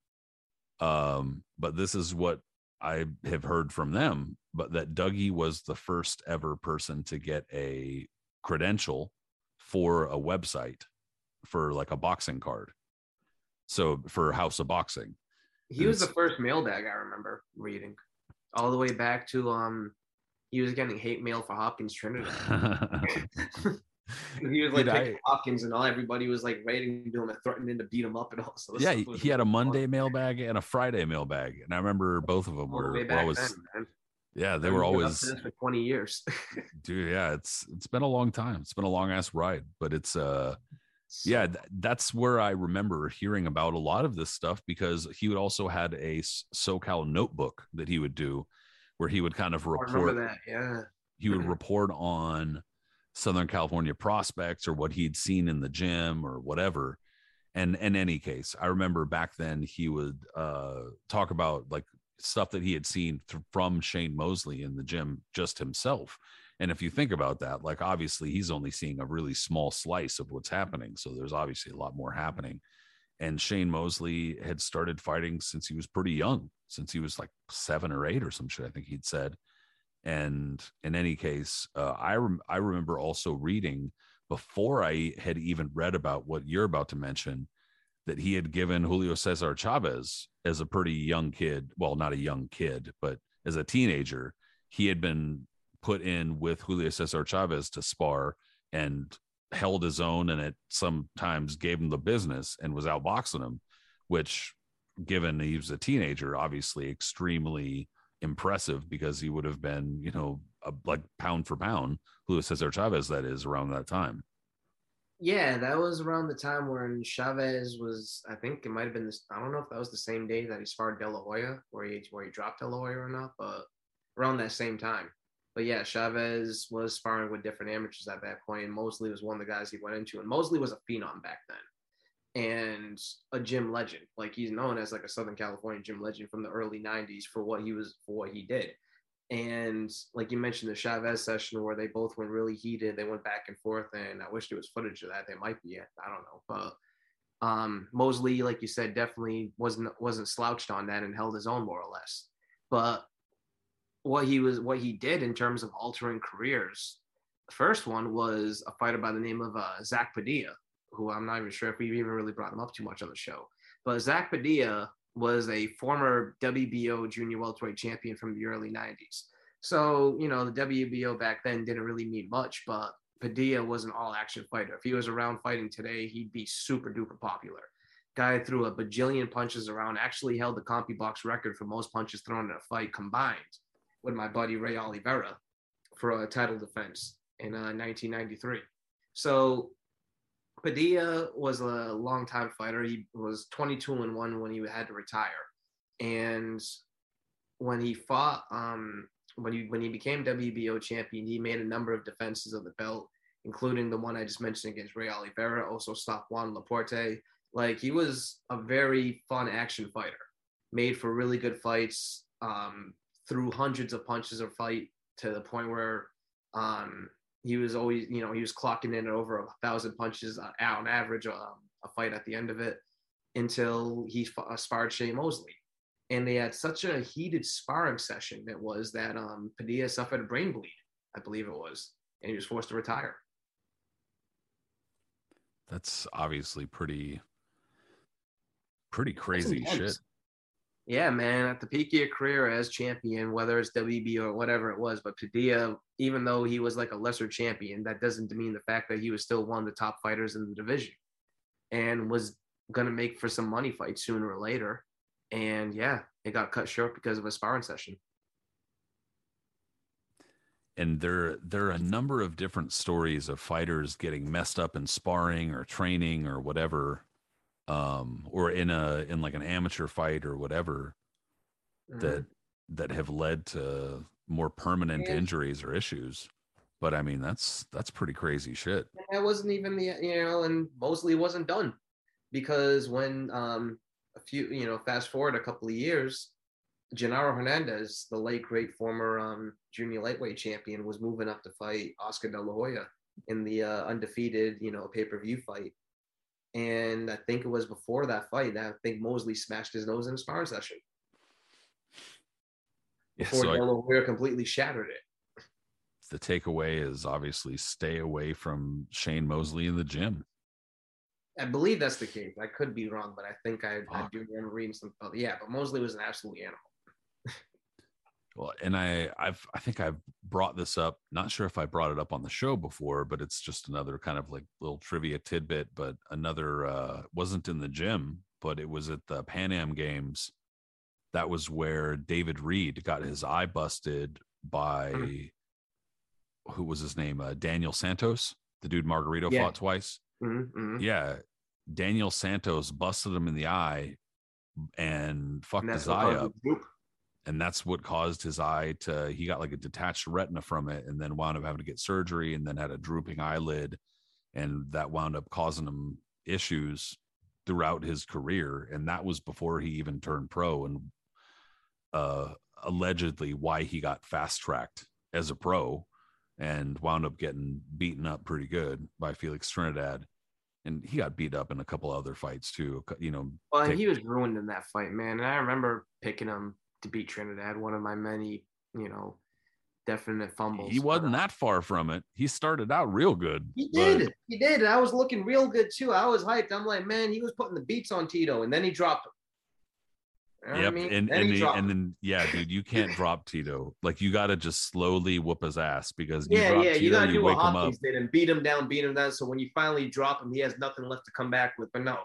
Um, but this is what I have heard from them, but that Dougie was the first ever person to get a credential for a website for like a boxing card. So for House of Boxing. He was the first mailbag I remember reading, all the way back to um, he was getting hate mail for Hopkins Trinidad. <laughs> he was like picking Hopkins and all. Everybody was like writing to him and threatening to beat him up and all. So yeah, he, he had a. Monday mailbag and a Friday mailbag. And I remember both of them were way were always, then, yeah, they I've were been up to always for twenty years. <laughs> dude yeah it's it's been a long time it's been a long ass ride but it's uh yeah th- that's where i remember hearing about a lot of this stuff because he would also had a socal notebook that he would do where he would kind of report that. Yeah. he would report on southern california prospects or what he'd seen in the gym or whatever and in any case i remember back then he would uh talk about like stuff that he had seen th- from shane mosley in the gym just himself and if you think about that like obviously he's only seeing a really small slice of what's happening so there's obviously a lot more happening and shane mosley had started fighting since he was pretty young since he was like seven or eight or some shit i think he'd said and in any case, uh, I rem- I remember also reading before I had even read about what you're about to mention that he had given Julio Cesar Chavez as a pretty young kid. Well, not a young kid, but as a teenager, he had been put in with Julio Cesar Chavez to spar and held his own and it sometimes gave him the business and was outboxing him, which given he was a teenager, obviously extremely impressive because he would have been, you know, a, like pound for pound, Julio Cesar Chavez, that is around that time. Yeah, that was around the time when Chavez was. I think it might have been this. I don't know if that was the same day that he sparred De La Hoya, where he where he dropped De La Hoya or not, but around that same time. But yeah, Chavez was sparring with different amateurs at that point, and Mosley was one of the guys he went into. And Mosley was a phenom back then, and a gym legend. Like he's known as like a Southern California gym legend from the early '90s for what he was for what he did. And like you mentioned, the Chavez session where they both went really heated, they went back and forth, and I wish there was footage of that. There might be, I don't know, but um, Mosley, like you said, definitely wasn't wasn't slouched on that and held his own more or less. But what he was what he did in terms of altering careers. The first one was a fighter by the name of uh, Zack Padilla, who I'm not even sure if we've even really brought him up too much on the show. But Zack Padilla was a former WBO junior welterweight champion from the early 90s. So, you know, the WBO back then didn't really mean much, but Padilla was an all action fighter. If he was around fighting today, he'd be super duper popular. Guy threw a bajillion punches around, actually held the CompuBox record for most punches thrown in a fight combined with my buddy Ray Oliveira for a title defense in uh, 1993. So Padilla was a longtime fighter. He was 22 and one when he had to retire, and when he fought, um, when he when he became WBO champion, he made a number of defenses of the belt, including the one I just mentioned against Ray Oliveira. Also stopped Juan Laporte. Like he was a very fun action fighter, made for really good fights. Um, threw hundreds of punches a fight to the point where um, he was always, you know, he was clocking in at over a thousand punches uh, out on average, um, a fight at the end of it until he uh, sparred Shane Mosley. And they had such a heated sparring session it was that um, Padilla suffered a brain bleed, I believe it was, and he was forced to retire. That's obviously pretty, pretty crazy shit. Yeah, man, at the peak of your career as champion, whether it's WB or whatever it was, but Padilla, even though he was like a lesser champion, that doesn't demean the fact that he was still one of the top fighters in the division and was going to make for some money fight sooner or later. And yeah, it got cut short because of a sparring session. And there, there are a number of different stories of fighters getting messed up in sparring or training or whatever um, or in a in like an amateur fight or whatever mm. that that have led to more permanent yeah. injuries or issues. But I mean, that's that's pretty crazy shit. That wasn't even the you know, and Mosley wasn't done because when um a few you know fast forward a couple of years, Genaro Hernandez, the late great former um, junior lightweight champion, was moving up to fight Oscar De La Hoya in the uh, undefeated you know pay per view fight and I think it was before that fight that I think Mosley smashed his nose in a sparring session. Before yeah, so De La Hoya completely shattered it. The takeaway is obviously stay away from Shane Mosley in the gym. I believe that's the case. I could be wrong, but I think I, I do remember reading some. Oh, yeah, but Mosley was an absolute animal. Well, and I, I've, I think I've brought this up. Not sure if I brought it up on the show before, but it's just another kind of like little trivia tidbit. But another uh, wasn't in the gym, but it was at the Pan Am Games. That was where David Reid got his eye busted by mm-hmm. who was his name? Uh, Daniel Santos, the dude Margarito yeah. fought twice. Mm-hmm, mm-hmm. Yeah, Daniel Santos busted him in the eye and fucked and his eye up and that's what caused his eye to he got like a detached retina from it and then wound up having to get surgery and then had a drooping eyelid and that wound up causing him issues throughout his career and that was before he even turned pro and uh allegedly why he got fast tracked as a pro and wound up getting beaten up pretty good by Felix Trinidad and he got beat up in a couple other fights too you know well take- he was ruined in that fight man and i remember picking him to beat Trinidad. One of my many, you know, definite fumbles. He wasn't uh, that far from it. He started out real good. He did. But... He did. I was looking real good too. I was hyped. I'm like, man, he was putting the beats on Tito, and then he dropped him. You know yep, I mean? and then and, the, and then yeah, dude, you can't <laughs> drop Tito. Like you got to just slowly whoop his ass because you yeah, yeah, Tito, you got to do what Hopkins did and beat him down, beat him down. So when you finally drop him, he has nothing left to come back with. But no,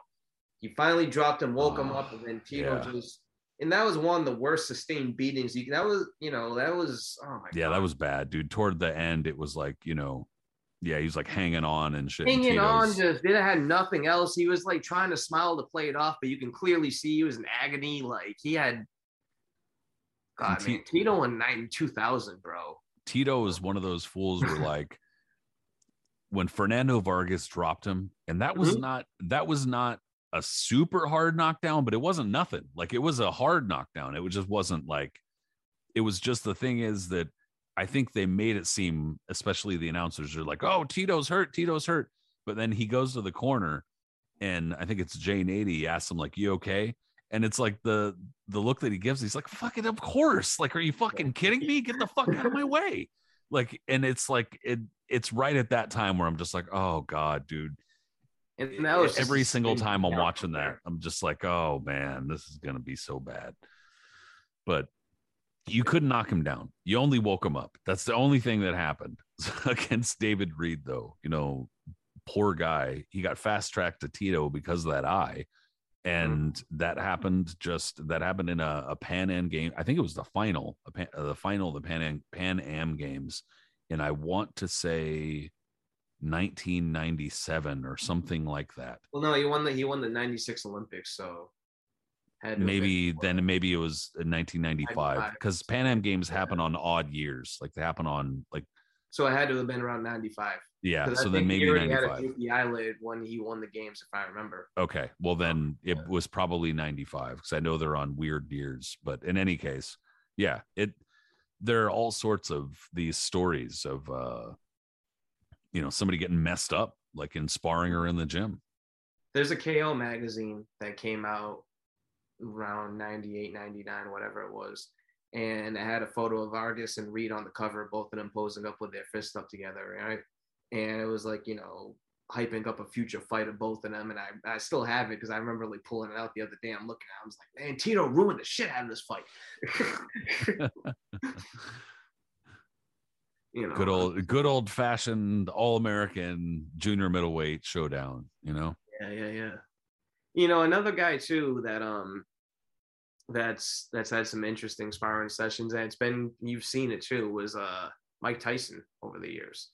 you finally dropped him, woke him ah, up, and then Tito yeah. just and that was one of the worst sustained beatings. You that was, you know, that was oh my yeah, God. that was bad, dude. Toward the end, it was like, you know, yeah, he was like hanging on and shit. Hanging on, just didn't had nothing else. He was like trying to smile to play it off, but you can clearly see he was in agony. Like he had God, T- man, Tito in 9, 2000, bro. Tito is one of those fools where <laughs> like when Fernando Vargas dropped him, and that was mm-hmm. not that was not a super hard knockdown, but it wasn't nothing. Like it was a hard knockdown. It just wasn't like it was just the thing is that I think they made it seem, especially the announcers are like, oh, Tito's hurt, Tito's hurt. But then he goes to the corner and I think it's Jay Nady asks him, like, you okay? And it's like the the look that he gives, he's like, fucking of course. Like, are you fucking kidding me? Get the fuck out of my way. Like, and it's like it it's right at that time where I'm just like, oh God, dude. And that was every single time I'm watching that. I'm just like, oh man, this is gonna be so bad. But you couldn't knock him down. You only woke him up. That's the only thing that happened <laughs> against David Reid, though. You know, poor guy. He got fast tracked to Tito because of that eye. And that happened just that happened in a, a Pan Am game. I think it was the final, a pan, uh, the final of the Pan Am, Pan Am games. And I want to say 1997 or something like that. Well, no, he won the he won the '96 Olympics, so had maybe then maybe it was in 1995 because Pan Am games happen on odd years. Like they happen on like So it had to have been around '95. Yeah, So then maybe he 95. had a eyelid when he won the games, if I remember. Okay. Well, then it yeah. was probably 95 because I know they're on weird years. But in any case, yeah, it there are all sorts of these stories of uh you know somebody getting messed up like in sparring or in the gym. There's a KO magazine that came out around 98, 99, whatever it was. And it had a photo of Vargas and Reid on the cover, both of them posing up with their fists up together, right? And it was like, you know, hyping up a future fight of both of them. And I, I still have it because I remember like pulling it out the other day. I'm looking at it, I was like, man, Tito ruined the shit out of this fight. <laughs> <laughs> <laughs> you know, Good old good old fashioned all American junior middleweight showdown, you know? Yeah, yeah, yeah. You know, another guy too that um that's that's had some interesting sparring sessions and it's been you've seen it too was uh Mike Tyson over the years.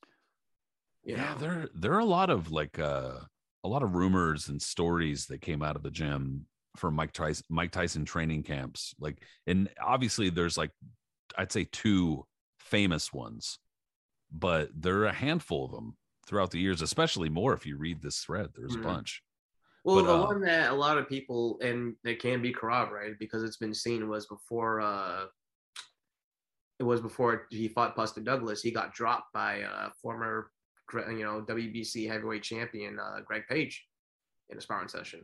You yeah know? there there are a lot of like uh a lot of rumors and stories that came out of the gym for mike tyson mike tyson training camps like and obviously there's like i'd say two famous ones but there are a handful of them throughout the years especially more if you read this thread there's Mhm. a bunch Well, But, the uh, one that a lot of people and it can be corroborated because it's been seen was before uh it was before he fought Buster Douglas. He got dropped by uh former you know WBC heavyweight champion uh Greg Page in a sparring session.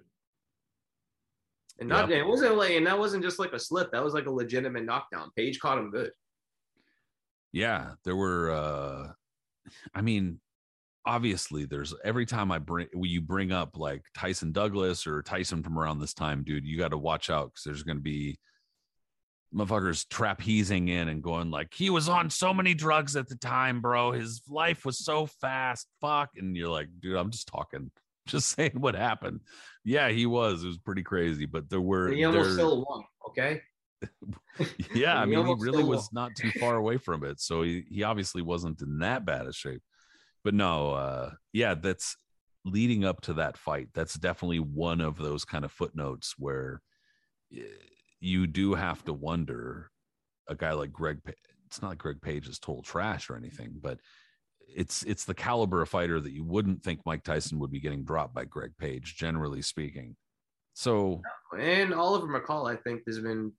And not it wasn't like and that wasn't just like a slip. That was like a legitimate knockdown. Page caught him good. Yeah there were uh i mean obviously there's every time i bring when you bring up like tyson douglas or tyson from around this time dude you got to watch out because there's going to be motherfuckers trapezing in and going like he was on so many drugs at the time bro his life was so fast fuck and you're like dude i'm just talking <laughs> just saying what happened yeah he was it was pretty crazy but there were And he almost there- still won. Okay. Yeah, I mean, he really was not too far away from it. So he, he obviously wasn't in that bad a shape. But no, uh, yeah, that's leading up to that fight. That's definitely one of those kind of footnotes where eh, you do have to wonder a guy like Greg. It's not like Greg Page is total trash or anything, but it's it's the caliber of fighter that you wouldn't think Mike Tyson would be getting dropped by Greg Page, generally speaking. So And Oliver McCall, I think, has been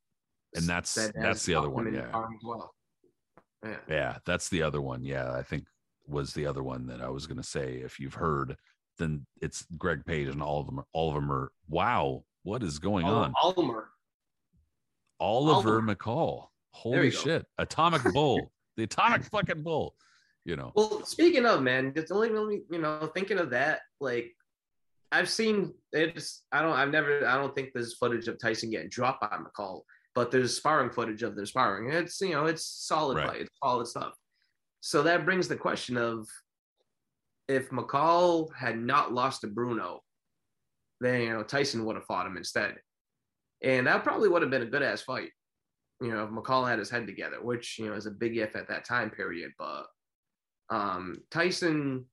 And that's- has that's the other one, yeah. well. Yeah. Yeah, that's the other one. Yeah, I think was the other one that I was going to say. If you've heard, then it's Greg Page, and all of them. Are, all of them are. Wow, what is going on? Almer. Oliver. McCall. Holy you go. shit! Atomic Bull, the Atomic <laughs> fucking Bull. You know. Well, speaking of man, it's only really you know thinking of that. Like, I've seen it's. I don't. I've never. I don't think there's footage of Tyson getting dropped by McCall, but there's sparring footage of their sparring. It's you know it's solid Right. fight. It's solid stuff. So that brings the question of if McCall had not lost to Bruno, then you know Tyson would have fought him instead, and that probably would have been a good ass fight. You know, if McCall had his head together, which you know is a big if at that time period, but um, Tyson,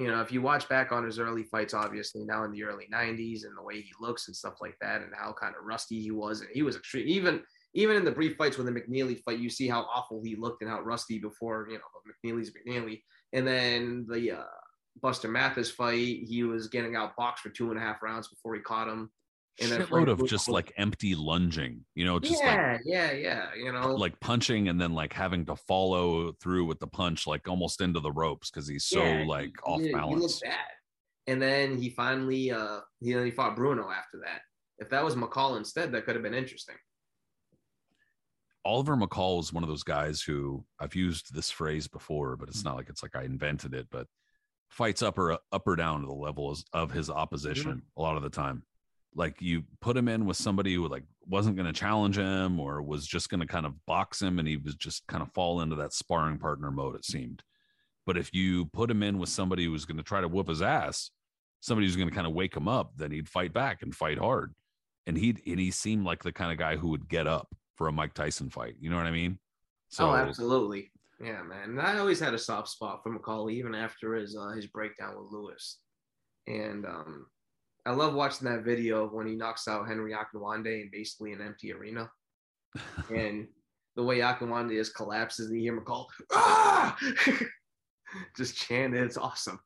you know, if you watch back on his early fights, obviously now in the early '90s and the way he looks and stuff like that, and how kind of rusty he was, and he was extreme. Even even in the brief fights with the McNeeley fight, you see how awful he looked and how rusty before. You know, McNeeley's McNeeley, and then the uh, Buster Mathis fight, he was getting out boxed for two and a half rounds before he caught him. Shitload of just like empty lunging. You know, just like yeah, yeah, yeah. You know, like punching and then like having to follow through with the punch like almost into the ropes because he's so Yeah, like he- off he- He balance. looked bad. And then he finally uh he, then he fought Bruno after that. if that was McCall instead, that could have been interesting. Oliver McCall is one of those guys who I've used this phrase before, but it's not like it's like I invented it, but fights up or up or down to the levels of his opposition a lot of the time. Like you put him in with somebody who like wasn't going to challenge him or was just going to kind of box him and he was just kind of fall into that sparring partner mode, it seemed. But if you put him in with somebody who was going to try to whoop his ass, somebody who's going to kind of wake him up, then he'd fight back and fight hard. And he and he seemed like the kind of guy who would get up for a Mike Tyson fight. You know what I mean? oh, absolutely. Yeah, man. And I always had a soft spot for McCall, even after his uh, his breakdown with Lewis. And um, I love watching that video of when he knocks out Henry Akinwande in basically an empty arena. <laughs> and the way Akinwande just collapses, and you hear McCall, ah! <laughs> just chant. It's awesome.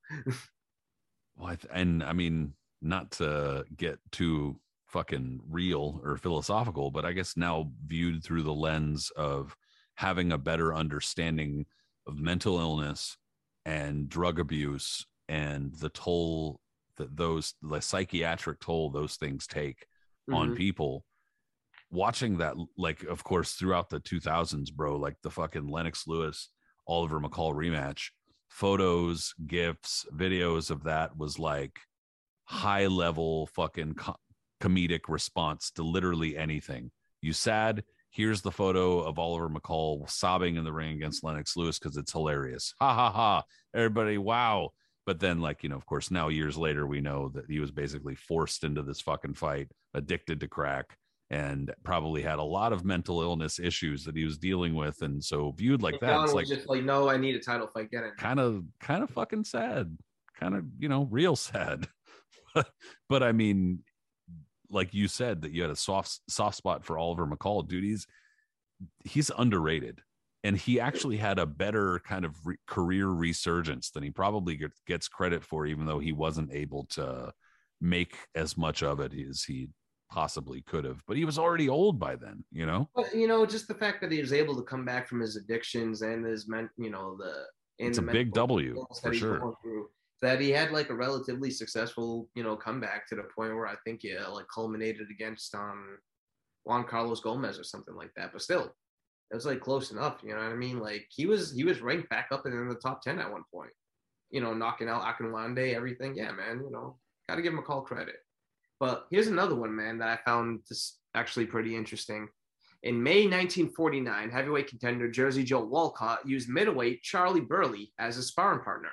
well, I th- and I mean, not to get too fucking real or philosophical, but I guess now viewed through the lens of having a better understanding of mental illness and drug abuse and the toll that those the psychiatric toll those things take mm-hmm. on people watching that like of course throughout the 2000s bro like the fucking lennox lewis oliver mccall rematch photos gifs videos of that was like high level fucking co- comedic response to literally anything you sad here's the photo of Oliver McCall sobbing in the ring against Lennox Lewis because it's hilarious. Ha ha ha. Everybody, wow. But then, like, you know, of course, now years later, we know that he was basically forced into this fucking fight, addicted to crack, and probably had a lot of mental illness issues that he was dealing with. And so viewed like that, it's like just like, no, I need a title fight. Get it. Kind of, kind of fucking sad. Kind of, you know, real sad. <laughs> but I mean, like you said that you had a soft soft spot for Oliver McCall, dude. He's he's underrated, and he actually had a better kind of re- career resurgence than he probably gets credit for, even though he wasn't able to make as much of it as he possibly could have. But he was already old by then, you know. But you know, just the fact that he was able to come back from his addictions and his men, you know, the it's a big W for sure that he had like a relatively successful, you know, comeback to the point where I think it like culminated against um Juan Carlos Gomez or something like that. But still, it was like close enough. You know what I mean? Like he was he was ranked back up in the top ten at one point. You know, knocking out Akinwande, everything. Yeah, man. You know, got to give him a call credit. But here's another one, man, that I found this actually pretty interesting. In May 1949, heavyweight contender Jersey Joe Walcott used middleweight Charlie Burley as a sparring partner.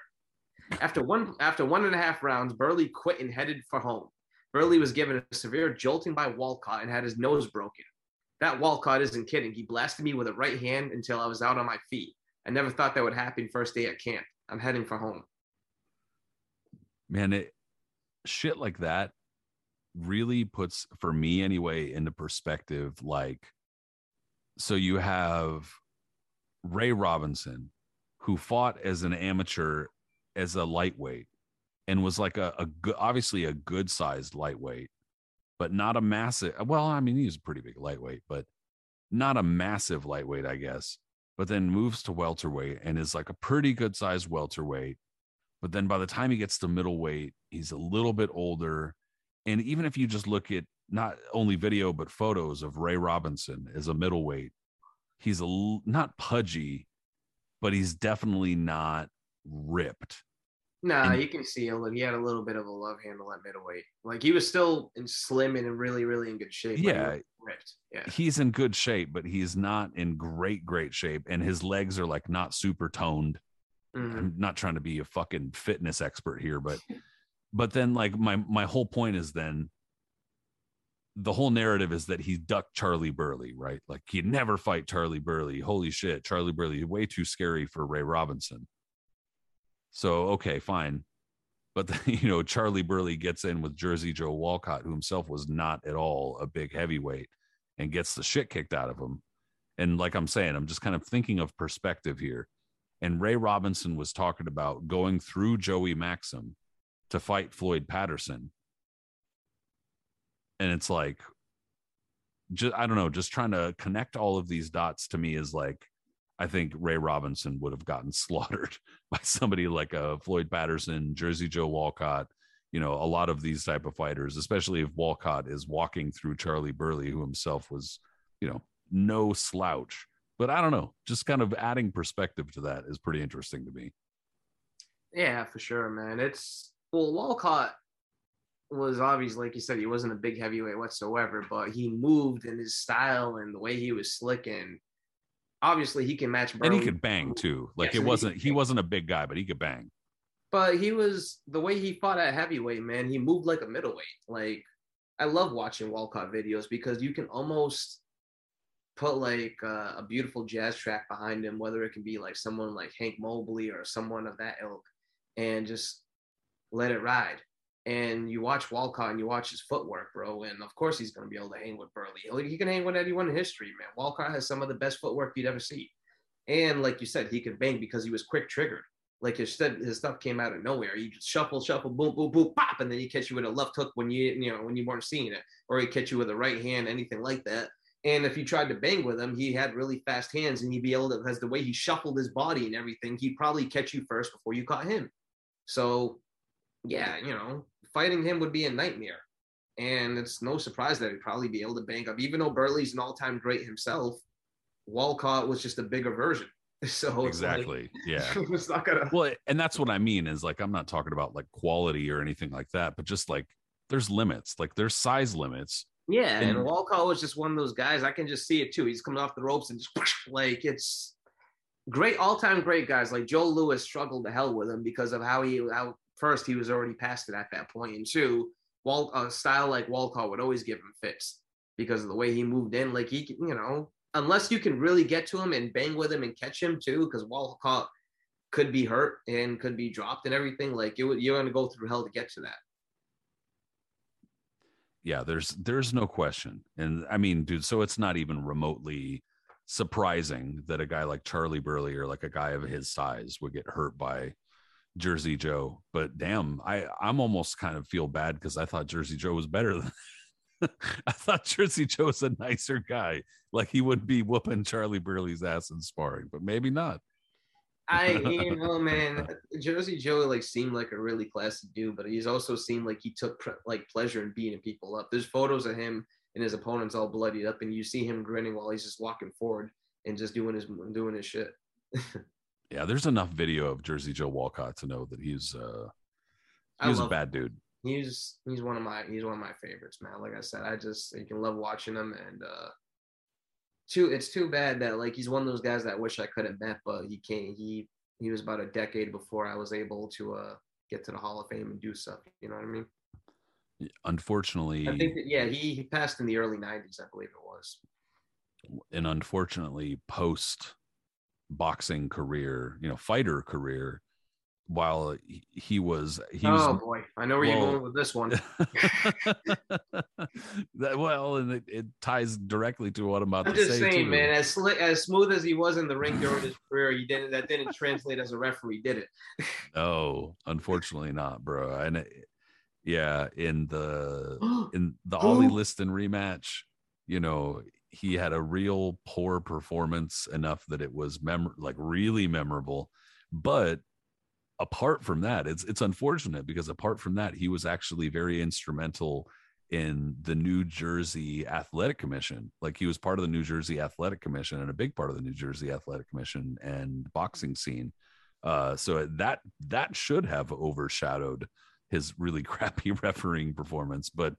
After one after one and a half rounds, Burley quit and headed for home. Burley was given a severe jolting by Walcott and had his nose broken. That Walcott isn't kidding. He blasted me with a right hand until I was out on my feet. I never thought that would happen first day at camp. I'm heading for home. Man, it shit like that really puts for me anyway into perspective like so you have Ray Robinson who fought as an amateur as a lightweight and was like a, a good, obviously a good sized lightweight, but not a massive. Well, I mean, he's a pretty big lightweight, but not a massive lightweight, I guess. But then moves to welterweight and is like a pretty good sized welterweight. But then by the time he gets to middleweight, he's a little bit older. And even if you just look at not only video, but photos of Ray Robinson as a middleweight, he's a not pudgy, but he's definitely not ripped. Nah, and, you can see him. He had a little bit of a love handle at middleweight. Like he was still in slim and really, really in good shape. Yeah, ripped. Yeah, he's in good shape, but he's not in great, great shape, and his legs are like not super toned. Mm-hmm. I'm not trying to be a fucking fitness expert here, but but then like my my whole point is then the whole narrative is that he ducked Charlie Burley, right? Like he'd never fight Charlie Burley. Holy shit, Charlie Burley, way too scary for Ray Robinson. So okay, fine. But <laughs> you know, Charlie Burley gets in with Jersey Joe Walcott, who himself was not at all a big heavyweight, and gets the shit kicked out of him. And like I'm saying, I'm just kind of thinking of perspective here. And Ray Robinson was talking about going through Joey Maxim to fight Floyd Patterson. And it's like, just I don't know, just trying to connect all of these dots to me is like I think Ray Robinson would have gotten <laughs> slaughtered by somebody like a uh, Floyd Patterson, Jersey Joe Walcott, you know, a lot of these type of fighters, especially if Walcott is walking through Charlie Burley, who himself was, you know, no slouch. But I don't know, just kind of adding perspective to that is pretty interesting to me. Yeah, for sure, man. It's well, Walcott was obviously, like you said, he wasn't a big heavyweight whatsoever, but he moved in his style and the way he was slicking. Obviously, he can match. And he could bang too. Like Yes, it wasn't could he wasn't a big guy, but he could bang. But he was the way he fought at heavyweight, man. He moved like a middleweight. Like I love watching Walcott videos because you can almost put like uh, a beautiful jazz track behind him, whether it can be like someone like Hank Mobley or someone of that ilk, and just let it ride. And you watch Walcott and you watch his footwork, bro. And of course, he's going to be able to hang with Burley. He can hang with anyone in history, man. Walcott has some of the best footwork you'd ever see. And like you said, he could bang because he was quick triggered. Like his his stuff came out of nowhere. You just shuffle, shuffle, boom, boom, boom, pop, and then he catch you with a left hook when you, you know, when you weren't seeing it, or he catch you with a right hand, anything like that. And if you tried to bang with him, he had really fast hands, and he'd be able to, because the way he shuffled his body and everything, he'd probably catch you first before you caught him. So, yeah, you know, fighting him would be a nightmare. And it's no surprise that he'd probably be able to bang up, even though Burley's an all-time great himself. Walcott was just a bigger version. <laughs> So it's like- Exactly. Yeah. <laughs> it's not gonna. Well, and that's what I mean is like I'm not talking about like quality or anything like that, but just like there's limits, like there's size limits. Yeah, and, And- Walcott was just one of those guys. I can just see it too. He's coming off the ropes and just like it's great, all-time great guys. Like Joe Louis struggled to hell with him because of how he how first he was already past it at that point, and two, Wal a style like Walcott would always give him fits because of the way he moved in. Like he, you know, unless you can really get to him and bang with him and catch him too, because Walcott could be hurt and could be dropped and everything. Like you, you're going to go through hell to get to that. Yeah, there's there's no question. And I mean, dude, so it's not even remotely surprising that a guy like Charlie Burley or like a guy of his size would get hurt by Jersey Joe. But damn, I I'm almost kind of feel bad because I thought Jersey Joe was better than <laughs> I thought Jersey Joe was a nicer guy. Like he would be whooping Charlie Burley's ass in sparring, but maybe not. I, <laughs> you know, man, Jersey Joe like seemed like a really classy dude, but he's also seemed like he took like pleasure in beating people up. There's photos of him and his opponents all bloodied up, and you see him grinning while he's just walking forward and just doing his doing his shit. <laughs> Yeah, there's enough video of Jersey Joe Walcott to know that he's uh I he was a bad dude. He's he's one of my he's one of my favorites, man. Like I said, I just you can love watching him, and uh, too it's too bad that like he's one of those guys that I wish I could have met, but he can't. He he was about a decade before I was able to uh get to the Hall of Fame and do stuff. You know what I mean? Unfortunately, I think that, yeah, he, he passed in the early '90s, I believe it was. and unfortunately post boxing career, you know, fighter career, while he- was he oh was boy, I know where well- you're going with this one. <laughs> that, well, and it, it ties directly to what I'm about I'm to just say. saying, too. man, as slick, as smooth as he was in the ring during his career, he didn't. That didn't translate as a referee, did it? <laughs> No, unfortunately not, bro. And it, yeah, in the <gasps> in the? Ali Liston rematch, you know, he had a real poor performance enough that it was mem- like really memorable. But apart from that, it's it's unfortunate because apart from that, he was actually very instrumental in the New Jersey Athletic Commission. Like he was part of the New Jersey Athletic Commission and a big part of the New Jersey Athletic Commission and boxing scene. Uh, so that that should have overshadowed his really <laughs> crappy refereeing performance. But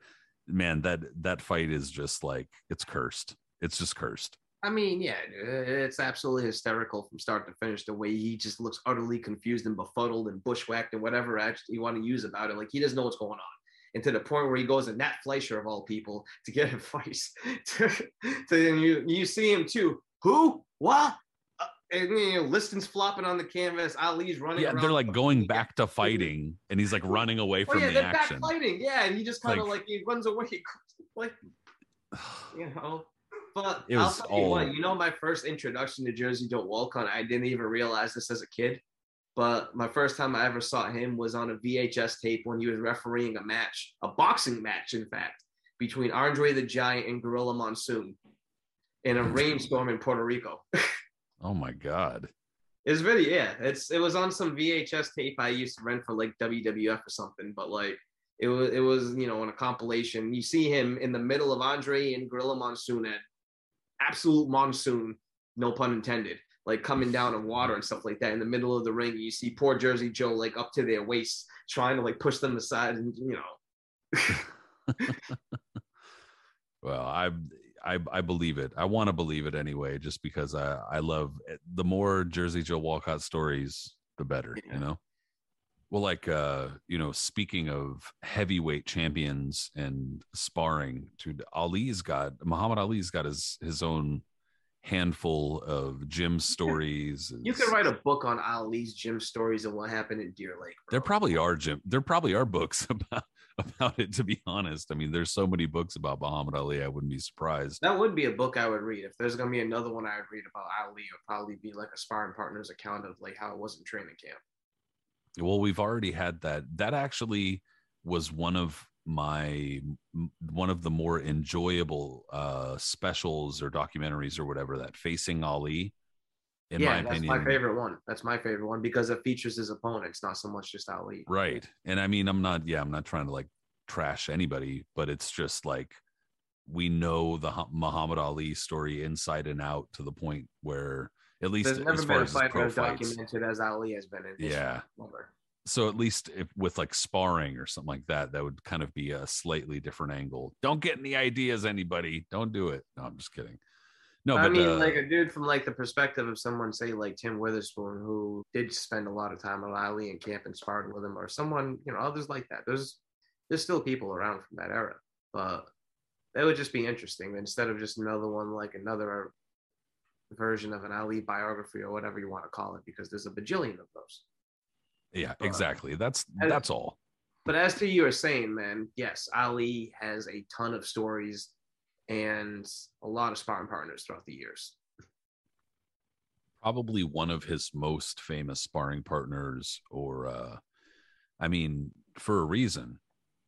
man, that that fight is just like it's cursed. It's just cursed. I mean, yeah, it's absolutely hysterical from start to finish. The way he just looks utterly confused and befuddled and bushwhacked and whatever actually you want to use about it. Like he doesn't know what's going on. And to the point where he goes to Nat Fleischer of all people to get <laughs> advice. to, to and you you see him too. Who? What? Uh, and you know, Liston's flopping on the canvas. Ali's running. Yeah, they're like going <laughs> back to fighting, and he's like running away from Oh yeah, the they're action. back fighting. Yeah, and he just kind of Like- like, he runs away, <laughs> like <sighs> you know. But It I'll was tell you what, you know, my first introduction to Jersey Don't Joe Walcott, I didn't even realize this as a kid. But my first time I ever saw him was on a VHS tape when he was refereeing a match, a boxing match, in fact, between Andre the Giant and Gorilla Monsoon in a rainstorm in Puerto Rico. <laughs> Oh my god. It's really, yeah. It's it was on some VHS tape I used to rent for like WWF or something. But like, It was it was you know on a compilation. You see him in the middle of Andre and Gorilla Monsoon at absolute monsoon, no pun intended, like coming down in water and stuff like that in the middle of the ring. You see poor Jersey Joe like up to their waist, trying to like push them aside, and you know. <laughs> well, I I I believe it. I want to believe it anyway, just because I I love it. the more Jersey Joe Walcott stories, the better. Yeah. You know. Well, like uh, you know, speaking of heavyweight champions and sparring, dude, Ali's got Muhammad Ali's got his his own handful of gym stories. You could write a book on Ali's gym stories and what happened in Deer Lake. bro. There probably are gym. There probably are books <laughs> about about it. To be honest, I mean, there's so many books about Muhammad Ali. I wouldn't be surprised. That would be a book I would read. If there's gonna be another one I would read about Ali, it would probably be like a sparring partner's account of like how it was in training camp. Well, we've already had that. That actually was one of my one of the more enjoyable uh specials or documentaries or whatever that facing Ali. In yeah, my that's opinion, my favorite one. That's my favorite one because it features his opponents, not so much just Ali. right? And I mean, I'm not. Yeah, I'm not trying to like trash anybody, but it's just like we know the Muhammad Ali story inside and out to the point where at least There's never as been far a as his fighter pro as documented as Ali has been in. Yeah. so at least if with like sparring or something like that that would kind of be a slightly different angle don't get any ideas anybody don't do it no i'm just kidding no I but mean, uh, like a dude from like the perspective of someone, say like Tim Witherspoon, who did spend a lot of time with Ali and camp and sparred with him, or someone, you know, others like that. There's there's still people around from that era, but that would just be interesting instead of just another one like another version of an Ali biography or whatever you want to call it, because there's a bajillion of those. yeah uh, exactly that's that's all But as to you are saying, man, yes, Ali has a ton of stories and a lot of sparring partners throughout the years. probably one of his most famous sparring partners or uh i mean for a reason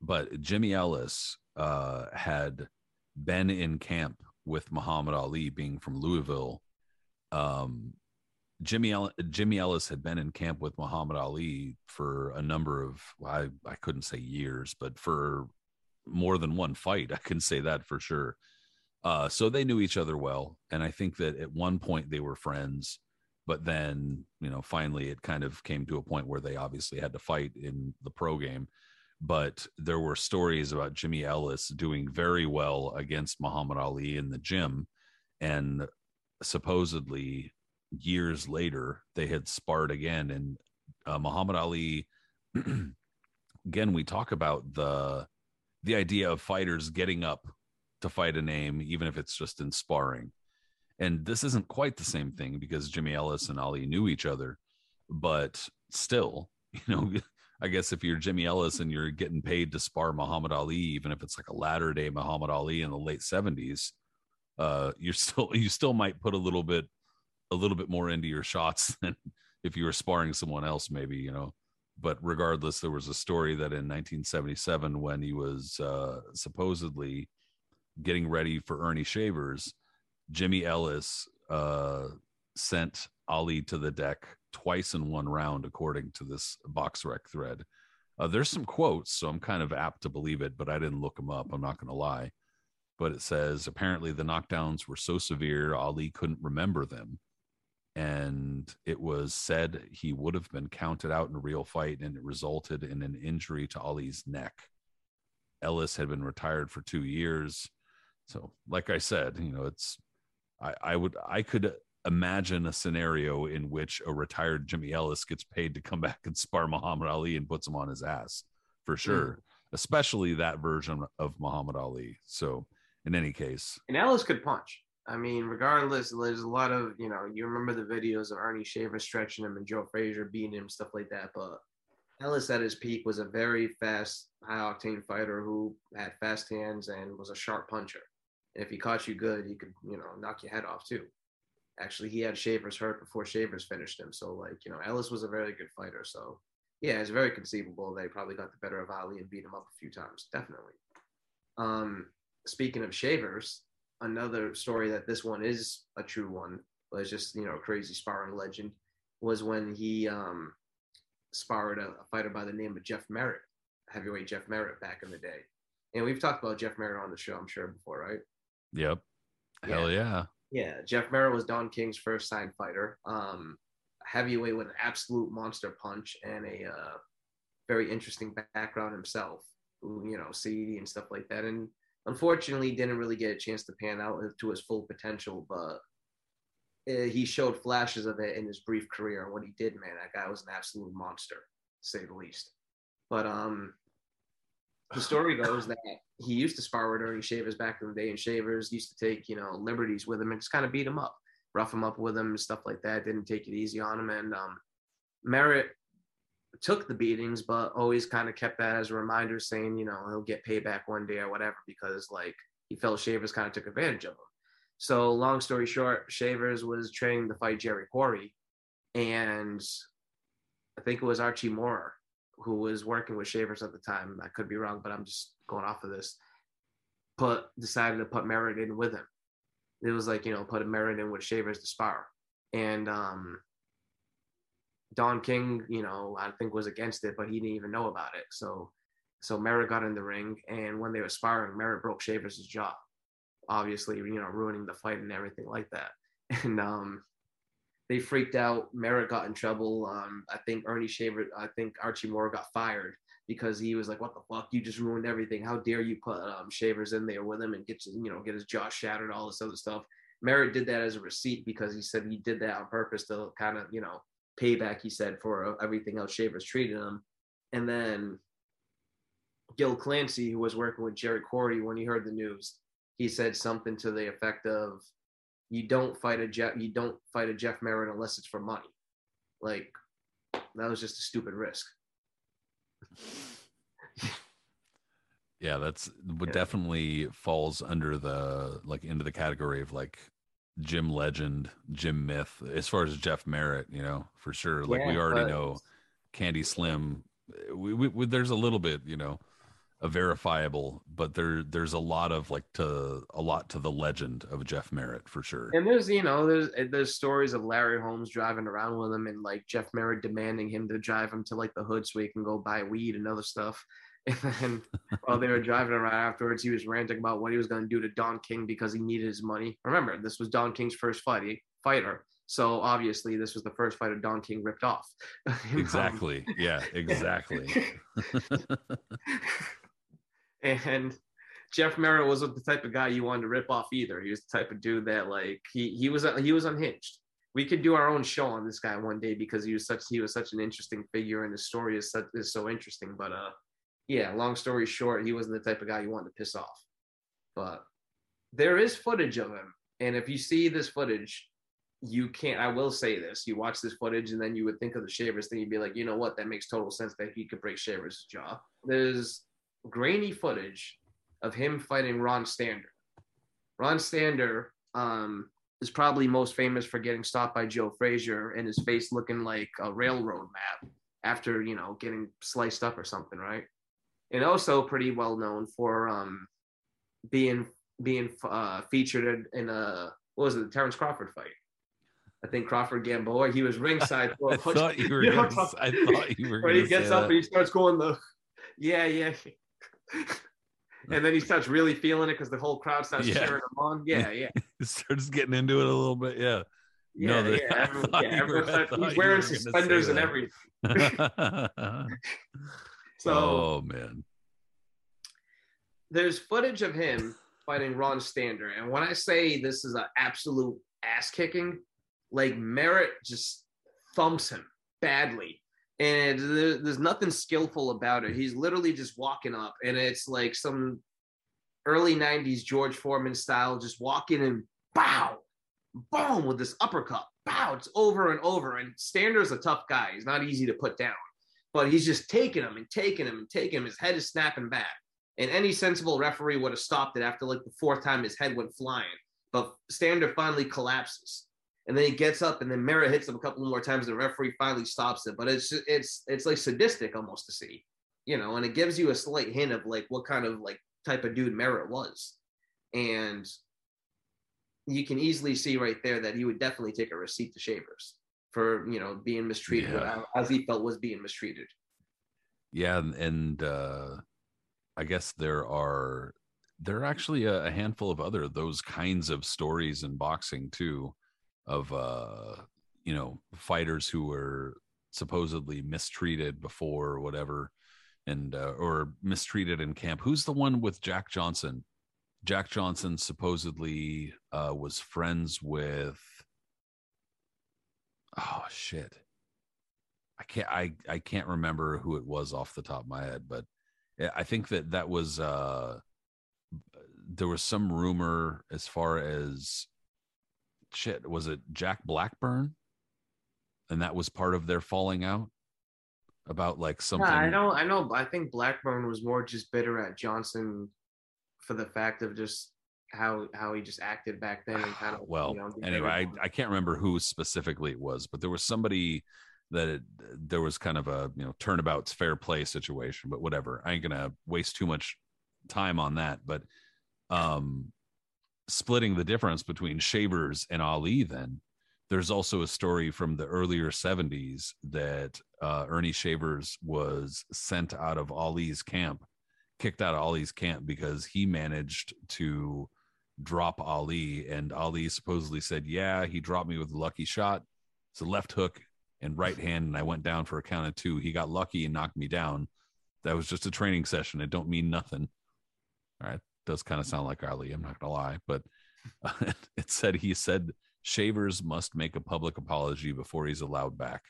but jimmy ellis uh had been in camp with muhammad ali being from louisville um Jimmy El- Jimmy Ellis had been in camp with Muhammad Ali for a number of I I couldn't say years, but for more than one fight, <laughs> I can say that for sure. Uh, so they knew each other well, and I think that at one point they were friends, but then you know finally it kind of came to a point where they obviously had to fight in the pro game. But there were stories about Jimmy Ellis doing very well against Muhammad Ali in the gym, and supposedly years later they had sparred again. And uh, muhammad ali <clears throat> again we talk about the the idea of fighters getting up to fight a name even if it's just in sparring. And this isn't quite the same thing because jimmy ellis and ali knew each other but still <laughs> you know i guess if you're jimmy ellis and you're getting paid to spar muhammad ali even if it's like a latter day muhammad ali in the late 70s uh you're <laughs> still you still might put a little bit a little bit more into your shots <laughs> than if you were sparring someone else maybe you know. But regardless there was a story that in 1977 when he was uh supposedly getting ready for ernie shavers jimmy ellis uh sent ali to the deck twice in one round according to this BoxRec thread. Uh, there's some quotes so i'm kind of apt to believe it but i didn't look them up i'm not going to lie but it says apparently the knockdowns were so severe ali couldn't remember them. And it was said he would have been counted out in a real fight and it resulted in an injury to ali's neck. Ellis had been retired for two years. So like i said you know it's i i would i could imagine a scenario in which a retired jimmy ellis gets paid to come <laughs> back and spar muhammad ali and puts him on his ass for hmm. sure especially that version of muhammad ali. So in any case And Ellis could punch. I mean, regardless, there's a lot of, you know, you remember the videos of Ernie Shaver stretching him and Joe Frazier beating him, stuff like that. But Ellis at his peak was a very fast, high octane fighter who had fast hands and was a sharp puncher. And if he caught you good, he could, you know, knock your head off too. Actually, he had Shavers hurt before Shavers finished him. So, like, you know, Ellis was a very good fighter. So, yeah, it's very conceivable they probably got the better of Ali and beat him up a few times. Definitely. Um, speaking of Shavers, another story that this one is a true one, but it's just you know a crazy sparring legend was when he um sparred a, a fighter by the name of Jeff Merritt. heavyweight Jeff Merritt back in the day. And we've talked about Jeff Merritt on the show, I'm sure, before, right? Yep. Hell yeah. Yeah, Jeff Merritt was Don King's first signed fighter. Um, heavyweight with an absolute monster punch and a uh, very interesting background himself. Who, you know, CD and stuff like that. And unfortunately, didn't really get a chance to pan out to his full potential. But uh, he showed flashes of it in his brief career. And what he did, man, that guy was an absolute monster, to say the least. But um, the story <sighs> goes that he used to spar with Ernie Shavers back in the day, and Shavers used to take, you know, liberties with him and just kind of beat him up, rough him up with him and stuff like that. Didn't take it easy on him. And um, Merritt took the beatings, but always kind of kept that as a reminder, saying, you know, he'll get payback one day or whatever, because like he felt Shavers kind of took advantage of him. So, long story short, Shavers was training to fight Jerry Quarry, and I think it was Archie Moore who was working with Shavers at the time. I could be wrong, but I'm just going off of this. Put decided to put Merritt in with him. It was like you know put Merritt in with Shavers to spar, and um, Don King, you know, I think was against it, but he didn't even know about it. So, so Merritt got in the ring, and when they were sparring, Merritt broke Shavers' jaw, obviously, you know, ruining the fight and everything like that. <laughs> And um, they freaked out. Merritt got in trouble. Um, I think Ernie Shaver, I think Archie Moore got fired because he was like, "What the fuck? You just ruined everything. How dare you put um, Shavers in there with him and get you know get his jaw shattered, all this other stuff." Merritt did that as a receipt because he said he did that on purpose to kind of you know payback. He said for everything else Shavers treated him, and then Gil Clancy, who was working with Jerry Quarry, when he heard the news, he said something to the effect of, "You don't fight a Jeff. You don't fight a Jeff Merritt unless it's for money." Like that was just a stupid risk. <laughs> Yeah, that's what Yeah. definitely falls under the like into the category of like Gym Legend, Gym Myth, as far as Jeff Merritt, you know, for sure. Like we already but- know Candy Slim. We, we, we there's a little bit, you know, a verifiable, but there there's a lot of like to a lot to the legend of Jeff Merritt for sure. And there's, you know, there's there's stories of Larry Holmes driving around with him and like Jeff Merritt demanding him to drive him to like the hood so he can go buy weed and other stuff. <laughs> And then while they were driving around afterwards, he was ranting about what he was going to do to Don King because he needed his money. Remember, this was Don King's first fight, fighter. So obviously, this was the first fight fighter Don King ripped off. <laughs> Exactly. Yeah, <laughs> exactly. and Jeff Merritt wasn't the type of guy you wanted to rip off either. He was the type of dude that like he he was he was unhinged. We could do our own show on this guy one day because he was such he was such an interesting figure and his story is such is so interesting. But uh, yeah, long story short, he wasn't the type of guy you wanted to piss off. But there is footage of him, and if you see this footage, you can't. I will say this: you watch this footage, and then you would think of the Shavers thing. You'd be like, you know what? That makes total sense that he could break Shavers' jaw. There's grainy footage of him fighting Ron Stander. Ron Stander um, is probably most famous for getting stopped by Joe Frazier and his face looking like a railroad map after you know getting sliced up or something, right? And also pretty well known for um, being being uh, featured in a what was it, the Terrence Crawford fight? I think Crawford Gamboa. He was ringside. <laughs> for a I thought you were You know gonna, I'm thought you were when he gets up that. and he starts going the yeah yeah <laughs> and then he starts really feeling it because the whole crowd starts Yeah. cheering him on yeah yeah <laughs> he starts getting into it a little bit. Yeah. yeah No, yeah, everyone, yeah, were- I he's wearing were gonna say suspenders and everything so oh man. there's footage of him fighting Ron Stander and when I say this is an absolute ass kicking like Merritt just thumps him badly and there- there's nothing skillful about it. He's literally just walking up, and it's like some early '90s George Foreman style, just walking and bow, boom with this uppercut, bow. It's over and over. And Stander's a tough guy. He's not easy to put down, but he's just taking him and taking him and taking him. His head is snapping back, and any sensible referee would have stopped it after like the fourth time his head went flying. But Stander finally collapses and then he gets up and then Merritt hits him a couple more times. The referee finally stops it, but it's it's it's like sadistic almost to see, you know, and it gives you a slight hint of like what kind of like type of dude Merritt was, and you can easily see right there that he would definitely take a receipt to Shavers for you know being mistreated Yeah. as he felt was being mistreated. Yeah, and, and uh, I guess there are there are actually a, a handful of other those kinds of stories in boxing too, of uh, you know fighters who were supposedly mistreated before or whatever, and uh, or mistreated in camp. Who's the one with Jack Johnson? Jack Johnson supposedly uh, was friends with. Oh shit! I can't. I I can't remember who it was off the top of my head, but I think that that was. uh There was some rumor as far as shit. Was it Jack Blackburn? And that was part of their falling out about like something. Yeah, I know. I know. I think Blackburn was more just bitter at Johnson for the fact of just how how he just acted back then and kind of <sighs> well you know, anyway I. I can't remember who specifically it was but there was somebody that it, there was kind of a you know turnabout's fair play situation but whatever i ain't gonna waste too much time on that but um splitting the difference between shavers and ali then there's also a story from the earlier 70s that uh, ernie shavers was sent out of ali's camp kicked out of ali's camp because he managed to drop Ali, and Ali supposedly said, "Yeah, he dropped me with a lucky shot. It's a left hook and right <laughs> hand, and I went down for a count of two. He got lucky and knocked me down. That was just a training session. It don't mean nothing. All right, does kind of sound like Ali. I'm not gonna lie, but <laughs> it said he said Shavers must make a public apology before he's allowed back.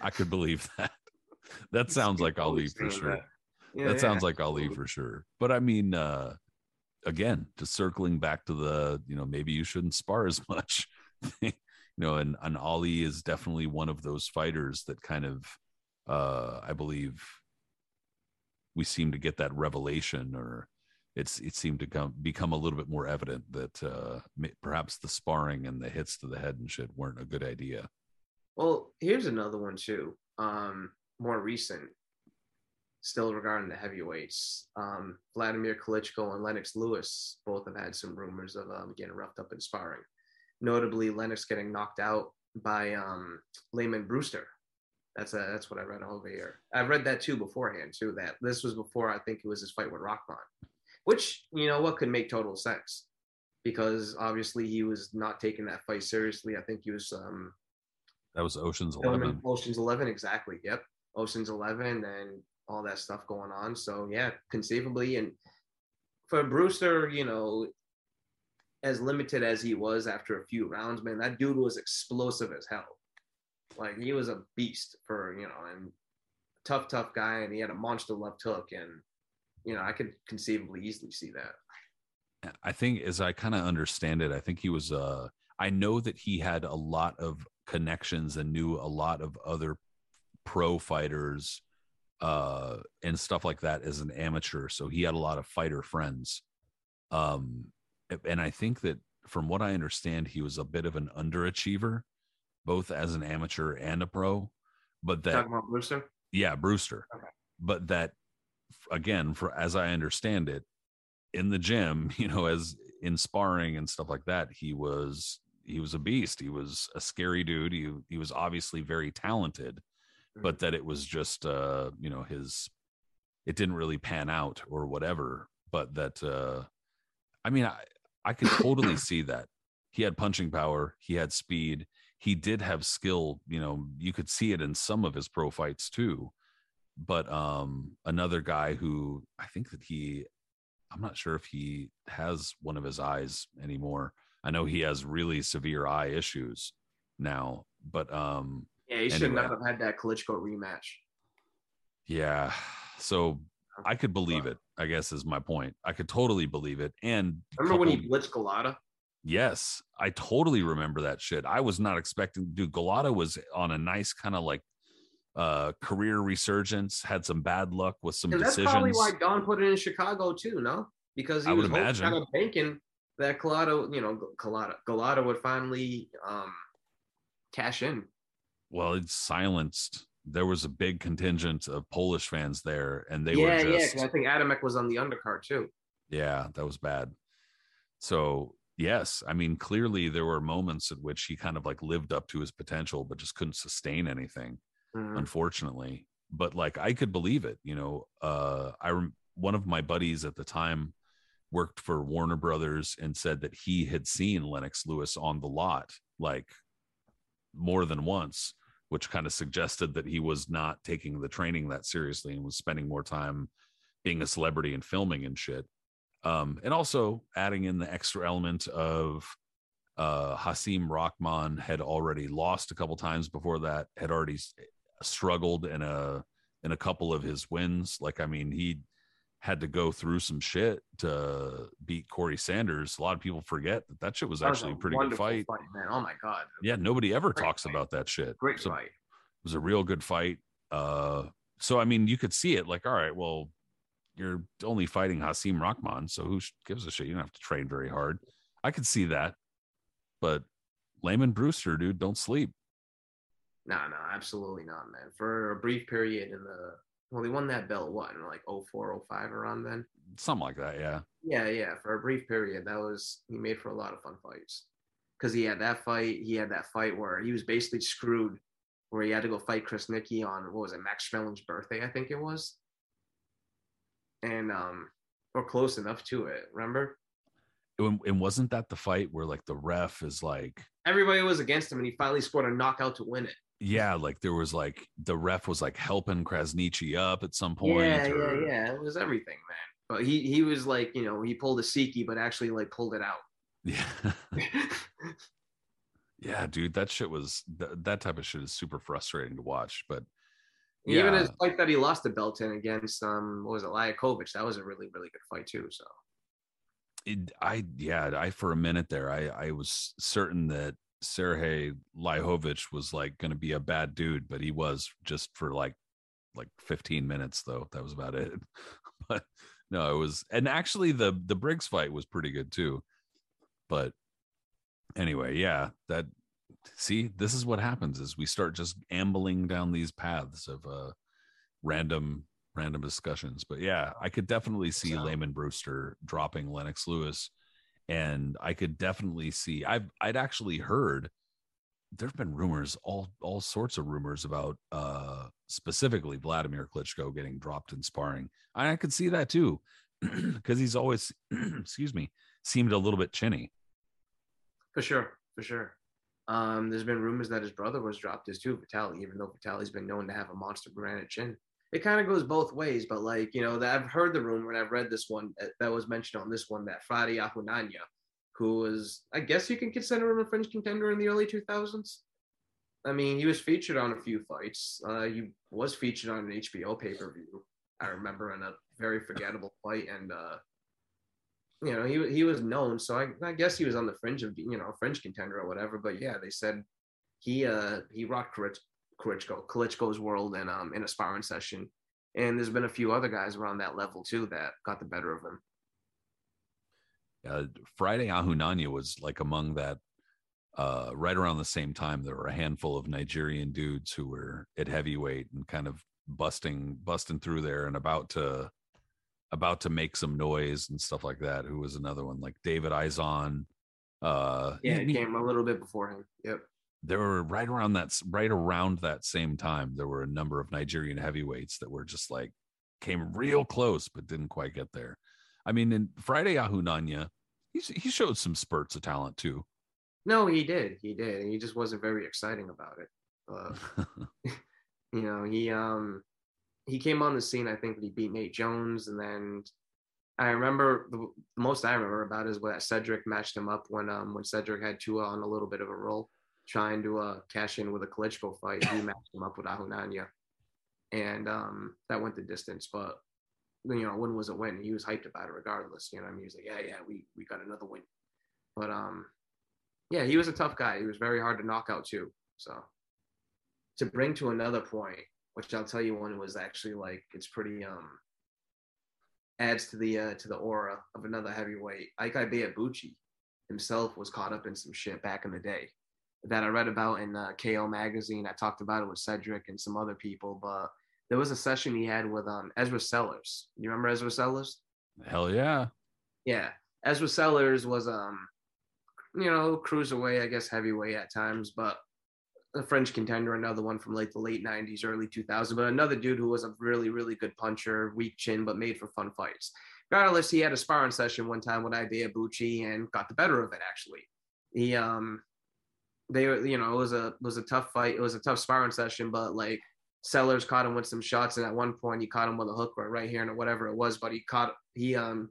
I could believe <laughs> that. That sounds like Ali for sure that. Yeah, that yeah, sounds like Ali for sure. But I mean, uh, again, just circling back to the, you know, maybe you shouldn't spar as <laughs> much. you know, and, and Ali is definitely one of those fighters that kind of, uh, I believe, we seem to get that revelation, or it's it seemed to come become a little bit more evident that uh, perhaps the sparring and the hits to the head and shit weren't a good idea. Well, here's another one too. Um, more recent, still regarding the heavyweights. Um, Vladimir Klitschko and Lennox Lewis both have had some rumors of um, getting roughed up in sparring. Notably, Lennox getting knocked out by um, Lamon Brewster. That's a, that's what I read over here. I read that too beforehand too. That this was before I think it was his fight with Rahman, which you know what could make total sense because obviously he was not taking that fight seriously. I think he was um, That was Ocean's Eleven. Ocean's Eleven, exactly. Yep, Ocean's Eleven, and all that stuff going on. So yeah, conceivably, and for Brewster, you know, as limited as he was after a few rounds, man, that dude was explosive as hell. Like he was a beast for you know, and tough, tough guy, and he had a monster left hook, and you know, I could conceivably easily see that. I think, as I kind of understand it, I think he was. Uh, I know that he had a lot of connections and knew a lot of other pro fighters uh, and stuff like that as an amateur. So he had a lot of fighter friends. Um, and I think that from what I understand, he was a bit of an underachiever, both as an amateur and a pro. But that Talking about Brewster, yeah, Brewster. Okay. But that again, for as I understand it, in the gym, <laughs> you know, as in sparring and stuff like that, he was he was a beast. He was a scary dude. He he was obviously very talented, but that it was just uh, you know, his it didn't really pan out or whatever. But that uh I mean, I I could totally <coughs> see that. He had punching power, he had speed, he did have skill, you know, you could see it in some of his pro fights too. But um another guy who I think that he I'm not sure if he has one of his eyes anymore. I know he has really severe eye issues now, but um yeah, he should not have had that Klitschko rematch. yeah. So I could believe it, I guess is my point. I could totally believe it. And Remember when he blitzed Golota? Yes, I totally remember that shit. I was not expecting. Dude, Golota was on a nice kind of like uh career resurgence. Had some bad luck with some And that's decisions. probably why Don put it in Chicago too, no? Because he I was kind of banking that Golota, you know, Golota, Golota would finally um, cash in. Well, it's silenced. There was a big contingent of Polish fans there, and they yeah, were just. yeah. I think Adamek was on the undercard too. yeah, that was bad. So yes, I mean clearly there were moments at which he kind of like lived up to his potential, but just couldn't sustain anything. Mhm. unfortunately. but like I could believe it. You know, uh, I rem- one of my buddies at the time worked for Warner Brothers and said that he had seen Lennox Lewis on the lot like more than once, which kind of suggested that he was not taking the training that seriously and was spending more time being a celebrity and filming and shit. Um, and also adding in the extra element of uh, Hasim Rahman had already lost a couple times before that, had already struggled in a in a couple of his wins. Like, I mean, he had to go through some shit to beat Corey Sanders. A lot of people forget that that shit was That actually a pretty good wonderful fight. man. Oh my god, Yeah, nobody ever Great talks fight. about that shit. great So fight. it was a real good fight. Uh, so I mean, you could see it like, all right, well, you're only fighting Hasim Rahman, so who gives a shit? You don't have to train very hard. I could see that, but Lamon Brewster, dude, don't sleep. No, no, absolutely not, man. For a brief period in the well, they won that belt what in like 04, 05 around then. Something like that, yeah. Yeah, yeah. For a brief period, that was he made for a lot of fun fights. Because he had that fight, he had that fight where he was basically screwed, where he had to go fight Krasniqi on what was it, Max Schmeling's birthday, I think it was, and um, or close enough to it. Remember, And, and wasn't that the fight where like the ref is like, everybody was against him, and he finally scored a knockout to win it. Yeah, like there was like the ref was like helping Krasniqi up at some point. Yeah, or- yeah, yeah. It was everything, man. But he he was like, you know, he pulled a Siki, but actually like pulled it out. yeah. <laughs> <laughs> yeah, dude, that shit was th- that type of shit is super frustrating to watch. But Even Yeah. his fight that he lost the belt in against um what was it, that was a really, really good fight too. So it, I yeah, I for a minute there, I I was certain that Sergey Liakhovich was like going to be a bad dude, but he was just for like like 15 minutes though. That was about it. <laughs> but no, it was and actually the the Briggs fight was pretty good too. But anyway, yeah, that see, this is what happens is we start just ambling down these paths of uh random random discussions. But yeah, I could definitely see So- Lamon Brewster dropping Lennox Lewis. And I could definitely see I've I'd actually heard there've been rumors, all all sorts of rumors about uh specifically Vladimir Klitschko getting dropped in sparring. And I could see that too. <clears throat> Because he's always <clears throat> excuse me, seemed a little bit chinny. for sure, for sure. Um, there's been rumors that his brother was dropped as too, Vitali, even though Vitali's been known to have a monster granite chin. It kind of goes both ways, but like, you know, that I've heard the rumor and I've read this one that, that was mentioned on this one that Friday Ahunanya, who was, I guess you can consider him a fringe contender in the early 2000s. I mean, he was featured on a few fights. Uh, he was featured on an HBO pay per view. I remember in a very forgettable fight, and uh, you know he he was known. So I, I guess he was on the fringe of you know fringe contender or whatever. But yeah, they said he uh he rocked Klitschko Klitschko's world and um in a sparring session. And there's been a few other guys around that level too that got the better of him. uh, Friday Ahunanya was like among that uh, right around the same time. There were a handful of Nigerian dudes who were at heavyweight and kind of busting busting through there and about to about to make some noise and stuff like that. Who was another one like David Izon. Uh, Yeah, he- came a little bit before him. Yep. There were right around that right around that same time there were a number of nigerian heavyweights that were just like came real close but didn't quite get there i mean in friday ahunanya he's, he showed some spurts of talent too No, he did. He did. And he just wasn't very exciting about it. But <laughs> <laughs> you know, he um he came on the scene. I think he beat Nate Jones, and then I remember the, the most I remember about is when Cedric matched him up when um when Cedric had Tua on a little bit of a roll, trying to uh cash in with a Klitschko fight. He matched him up with Ahunanya, and um that went the distance. But you know, win was a win. He was hyped about it regardless. You know, I mean, he was like, yeah, yeah, we we got another win. But um, yeah, he was a tough guy. He was very hard to knock out too. So to bring to another point, which I'll tell you one was actually like it's pretty um adds to the uh, to the aura of another heavyweight. Ike Ibeabuchi himself was caught up in some shit back in the day that I read about in uh, KO magazine. I talked about it with Cedric and some other people, but there was a session he had with um Ezra Sellers. You remember Ezra Sellers? hell yeah Yeah, Ezra Sellers was um, you know, cruiserweight, I guess heavyweight at times, but a French contender, another one from like the late '90s, early 2000s, but another dude who was a really, really good puncher, weak chin, but made for fun fights. Regardless, he had a sparring session one time with Ibeabuchi and got the better of it. Actually, he um, they were you know it was a was a tough fight. It was a tough sparring session, but like Sellers caught him with some shots, and at one point he caught him with a hook or right here and whatever it was. But he caught he um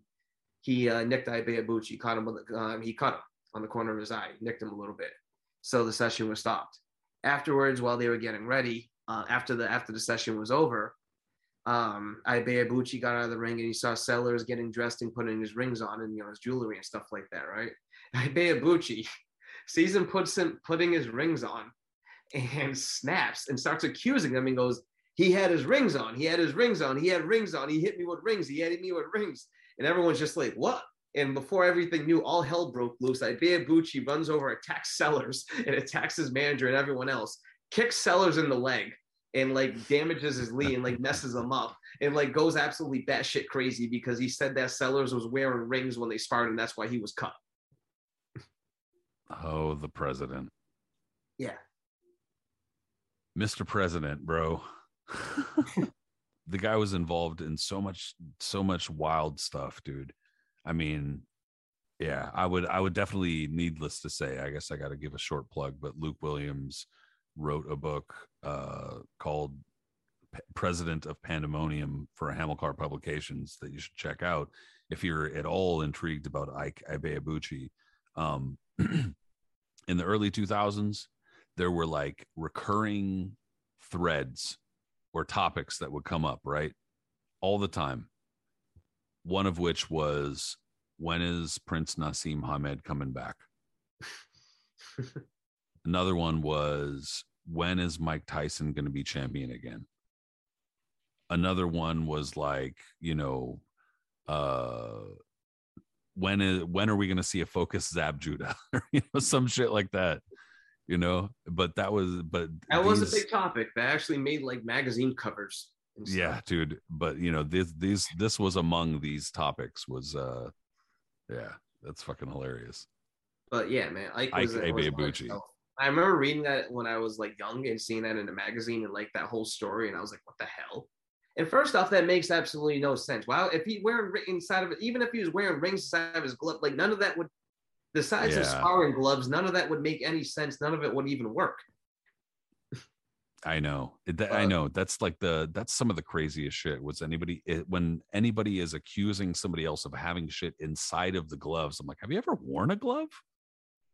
he uh, nicked Ibeabuchi, caught him with um, he caught him on the corner of his eye, nicked him a little bit. So the session was stopped. Afterwards, while they were getting ready, uh, after the after the session was over, um, Ibeabuchi got out of the ring and he saw Sellers getting dressed and putting his rings on and you know his jewelry and stuff like that, right? <laughs> Ibeabuchi him puts him putting his rings on and snaps and starts accusing him and goes, he had his rings on, he had his rings on, he had rings on, he hit me with rings, he hit me with rings. And everyone's just like, what? And before everything knew, all hell broke loose. Ibeabuchi runs over, attacks Sellers, <laughs> and attacks his manager and everyone else. Kicks Sellers in the leg and like damages his knee and like messes him up and like goes absolutely batshit crazy because he said that Sellers was wearing rings when they sparred and that's why he was cut. Oh, the president. Yeah. Mr. President, bro. <laughs> the guy was involved in so much so much wild stuff, dude. I mean, yeah, I would I would definitely needless to say, I guess I got to give a short plug, but Luke Williams wrote a book uh called P- President of Pandemonium for Hamilcar Publications that you should check out if you're at all intrigued about Ike Ibeabuchi. Um <clears throat> in the early 2000s, there were like recurring threads or topics that would come up, right? All the time. One of which was when is Prince Naseem Hamed coming back? <laughs> Another one was when is Mike Tyson going to be champion again? Another one was like, you know, uh when is when are we going to see a focus Zab Judah? <laughs> you know, some shit like that. You know, but that was but That was a big topic. They actually made like magazine covers. and stuff. yeah dude but you know this these this was among these topics was uh yeah that's fucking hilarious But yeah, man, Ike Ike was, was Ibeabuchi. himself. I remember reading that when I was like young and seeing that in a magazine and like that whole story, and I was like, "What the hell?" And first off, that makes absolutely no sense. Wow, if he wearing inside of it, even if he was wearing rings inside of his glove, like none of that would, besides his Yeah. sparring gloves, none of that would make any sense. None of it would even work. i know that- i Uh, know that's like the that's some of the craziest shit was anybody it, when anybody is accusing somebody else of having shit inside of the gloves i'm like have you ever worn a glove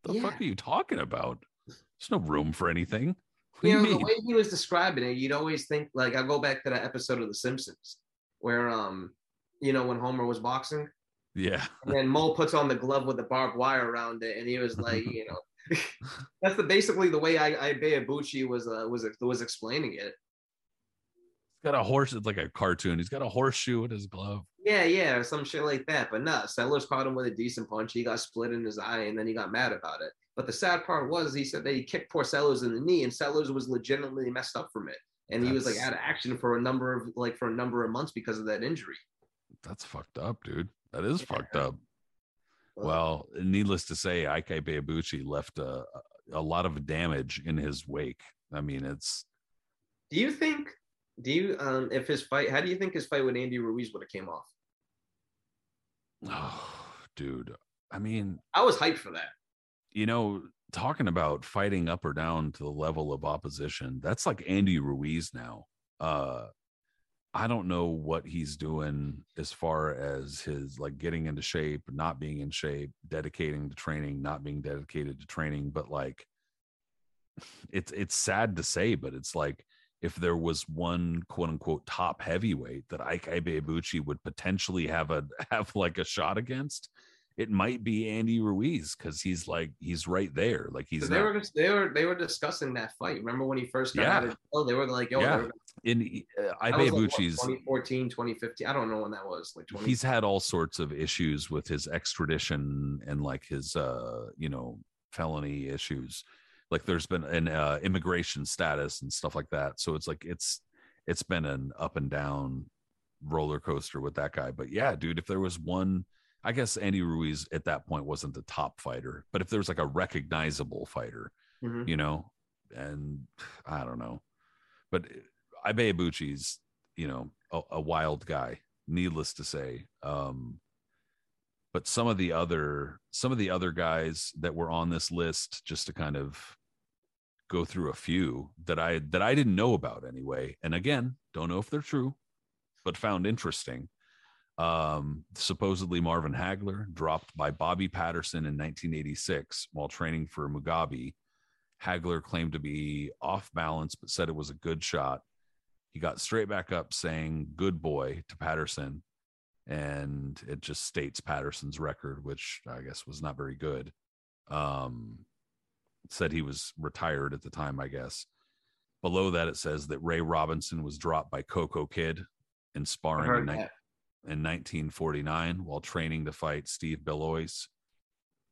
the fuck are you talking about there's no room for anything what You know, the way he was describing it, you'd always think like I'll go back to that episode of The Simpsons where um, you know, when Homer was boxing. yeah And then Moe puts on the glove with the barbed wire around it, and he was like, you know, <laughs> that's the basically the way I, I Ibeabuchi was uh, was was explaining it. he's got a horse it's like a cartoon he's got a horseshoe in his glove Yeah, yeah, or some shit like that. But no, Sellers caught him with a decent punch. He got split in his eye, and then he got mad about it. But the sad part was he said that he kicked poor Sellers in the knee, and Sellers was legitimately messed up from it, and he was like out of action for a number of like for a number of months because of that injury. that's fucked up dude that is Yeah. fucked up Well, needless to say, Ike Ibeabuchi left a, a lot of damage in his wake. I mean, it's do you think? Do you um if his fight? How do you think his fight with Andy Ruiz would have came off? oh, <sighs> dude. I mean, I was hyped for that. You know, talking about fighting up or down to the level of opposition, that's like Andy Ruiz now. Uh I don't know what he's doing as far as his like getting into shape, not being in shape, dedicating to training, not being dedicated to training, but like it's it's sad to say, but it's like if there was one quote unquote top heavyweight that Ike Ibeabuchi would potentially have a <laughs> have like a shot against, it might be Andy Ruiz because he's like he's right there. Like he's So they not- were they were they were discussing that fight. Remember when he first got Yeah. out of jail? They were like, "Yo, Yeah. were- in uh, that was like, 2014, 2015. I don't know when that was. Like 20. he's had all sorts of issues with his extradition and like his uh you know felony issues like there's been an uh, immigration status and stuff like that so it's like it's it's been an up and down roller coaster with that guy but yeah dude if there was one i guess andy ruiz at that point wasn't the top fighter but if there was like a recognizable fighter Mhm. you know and I don't know, but Ibeabuchi's you know a, a wild guy, needless to say. Um, but some of the other some of the other guys that were on this list, just to kind of go through a few that I that I didn't know about anyway, and again, don't know if they're true, but found interesting. Um, supposedly Marvin Hagler dropped by Bobby Patterson in 1986 while training for Mugabe. Hagler claimed to be off balance, but said it was a good shot. He got straight back up saying good boy to Patterson. And it just states Patterson's record, which I guess was not very good. Um, said he was retired at the time, I guess. Below that, it says that Ray Robinson was dropped by Cocoa Kid in sparring in, in 1949 while training to fight Steve Belloise.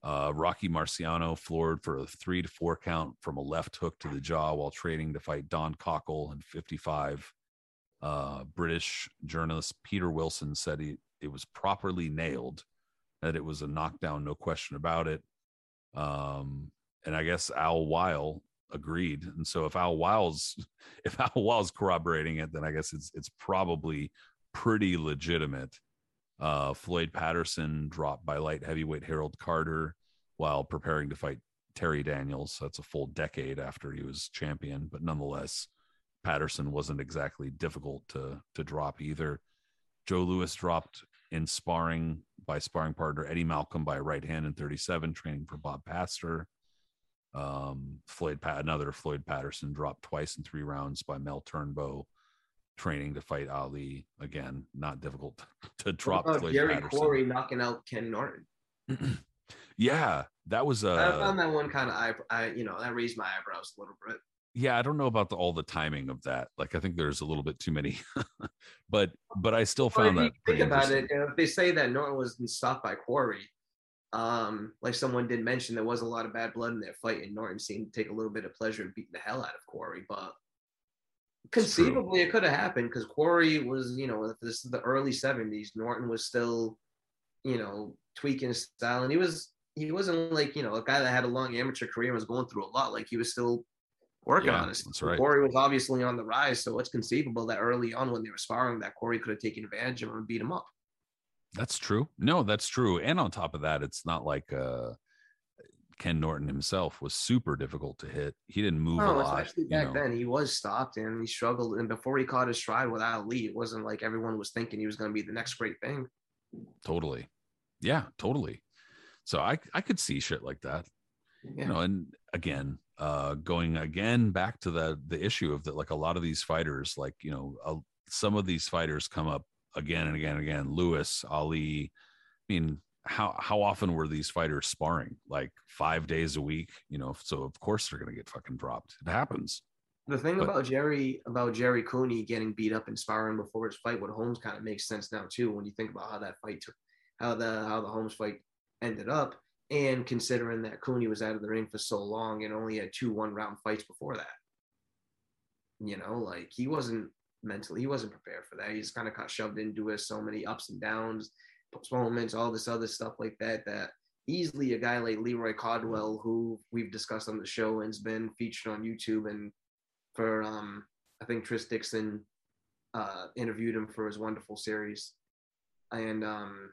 Uh, Rocky Marciano floored for a three to four count from a left hook to the jaw while training to fight Don Cockell in 55. Uh, British journalist Peter Wilson said he, it was properly nailed, that it was a knockdown, no question about it. Um, and I guess Al Weill agreed. And so if Al Weill's <laughs> if Al Weill's corroborating it, then I guess it's it's probably pretty legitimate. Uh, Floyd Patterson dropped by light heavyweight Harold Carter while preparing to fight Terry Daniels. That's a full decade after he was champion, but nonetheless, Patterson wasn't exactly difficult to to drop either. Joe Louis dropped in sparring by sparring partner Eddie Malcolm by right hand in 37, training for Bob Pastor. Um, Floyd Pat, another Floyd Patterson dropped twice in three rounds by Mel Turnbow, training to fight Ali. Again, not difficult <laughs> to drop. Floyd Jerry Patterson. Quarry knocking out Ken Norton. <clears throat> yeah, that was. Uh, I found that one kind of I, I, you know, that raised my eyebrows a little bit. Yeah, I don't know about the, all the timing of that. Like, I think there's a little bit too many, <laughs> but but I still found well, that. Think about it. You know, if they say that Norton was stopped by Quarry, um, like someone did mention, there was a lot of bad blood in their fight, and Norton seemed to take a little bit of pleasure in beating the hell out of Quarry. But conceivably, it could have happened because Quarry was, you know, this is the early '70s. Norton was still, you know, tweaking his style, and he was he wasn't like you know a guy that had a long amateur career and was going through a lot. Like he was still working yeah, on it. That's right. Quarry was obviously on the rise, so it's conceivable that early on when they were sparring, that Quarry could have taken advantage of him and beat him up. That's true. No, that's true. And on top of that, it's not like uh, Ken Norton himself was super difficult to hit. He didn't move no, a lot. Especially back know. then, he was stopped and he struggled. And before he caught his stride with Ali, it wasn't like everyone was thinking he was going to be the next great thing. Totally. Yeah, totally. So I I could see shit like that. Yeah. You know, and again, uh going again back to the the issue of that like a lot of these fighters like, you know, uh, some of these fighters come up again and again and again. Louis, Ali. I mean, how how often were these fighters sparring? Like five days a week, you know. So of course they're gonna get fucking dropped. It happens. The thing but, about Jerry about Jerry Cooney getting beat up and sparring before his fight with Holmes kind of makes sense now too when you think about how that fight took, how the how the Holmes fight ended up, and considering that Cooney was out of the ring for so long and only had two one round fights before that. You know, like he wasn't mentally. He wasn't prepared for that. He just kind of got shoved into it. So many ups and downs, postponements, all this other stuff like that. That easily a guy like Leroy Caldwell, who we've discussed on the show and's been featured on YouTube, and for um, I think Tris Dixon uh, interviewed him for his wonderful series, and um,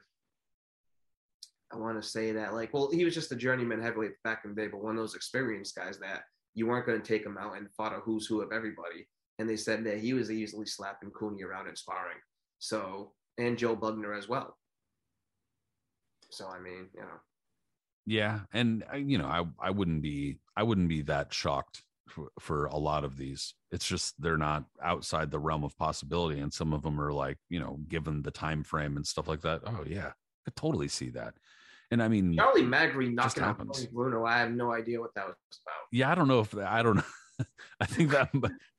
I want to say that like, well, he was just a journeyman heavyweight back in the day, but one of those experienced guys that you weren't going to take him out and fought a who's who of everybody and they said that he was easily slapping Cooney around and sparring. So and Joe Bugner as well. So I mean, you know. Yeah, and uh, you know, I I wouldn't be I wouldn't be that shocked for, for a lot of these. It's just they're not outside the realm of possibility, and some of them are like you know, given the time frame and stuff like that. Oh yeah, I could totally see that. And I mean, Charlie Magri knocking out Bruno. I have no idea what that was about. Yeah, I don't know if I don't know. <laughs> I think that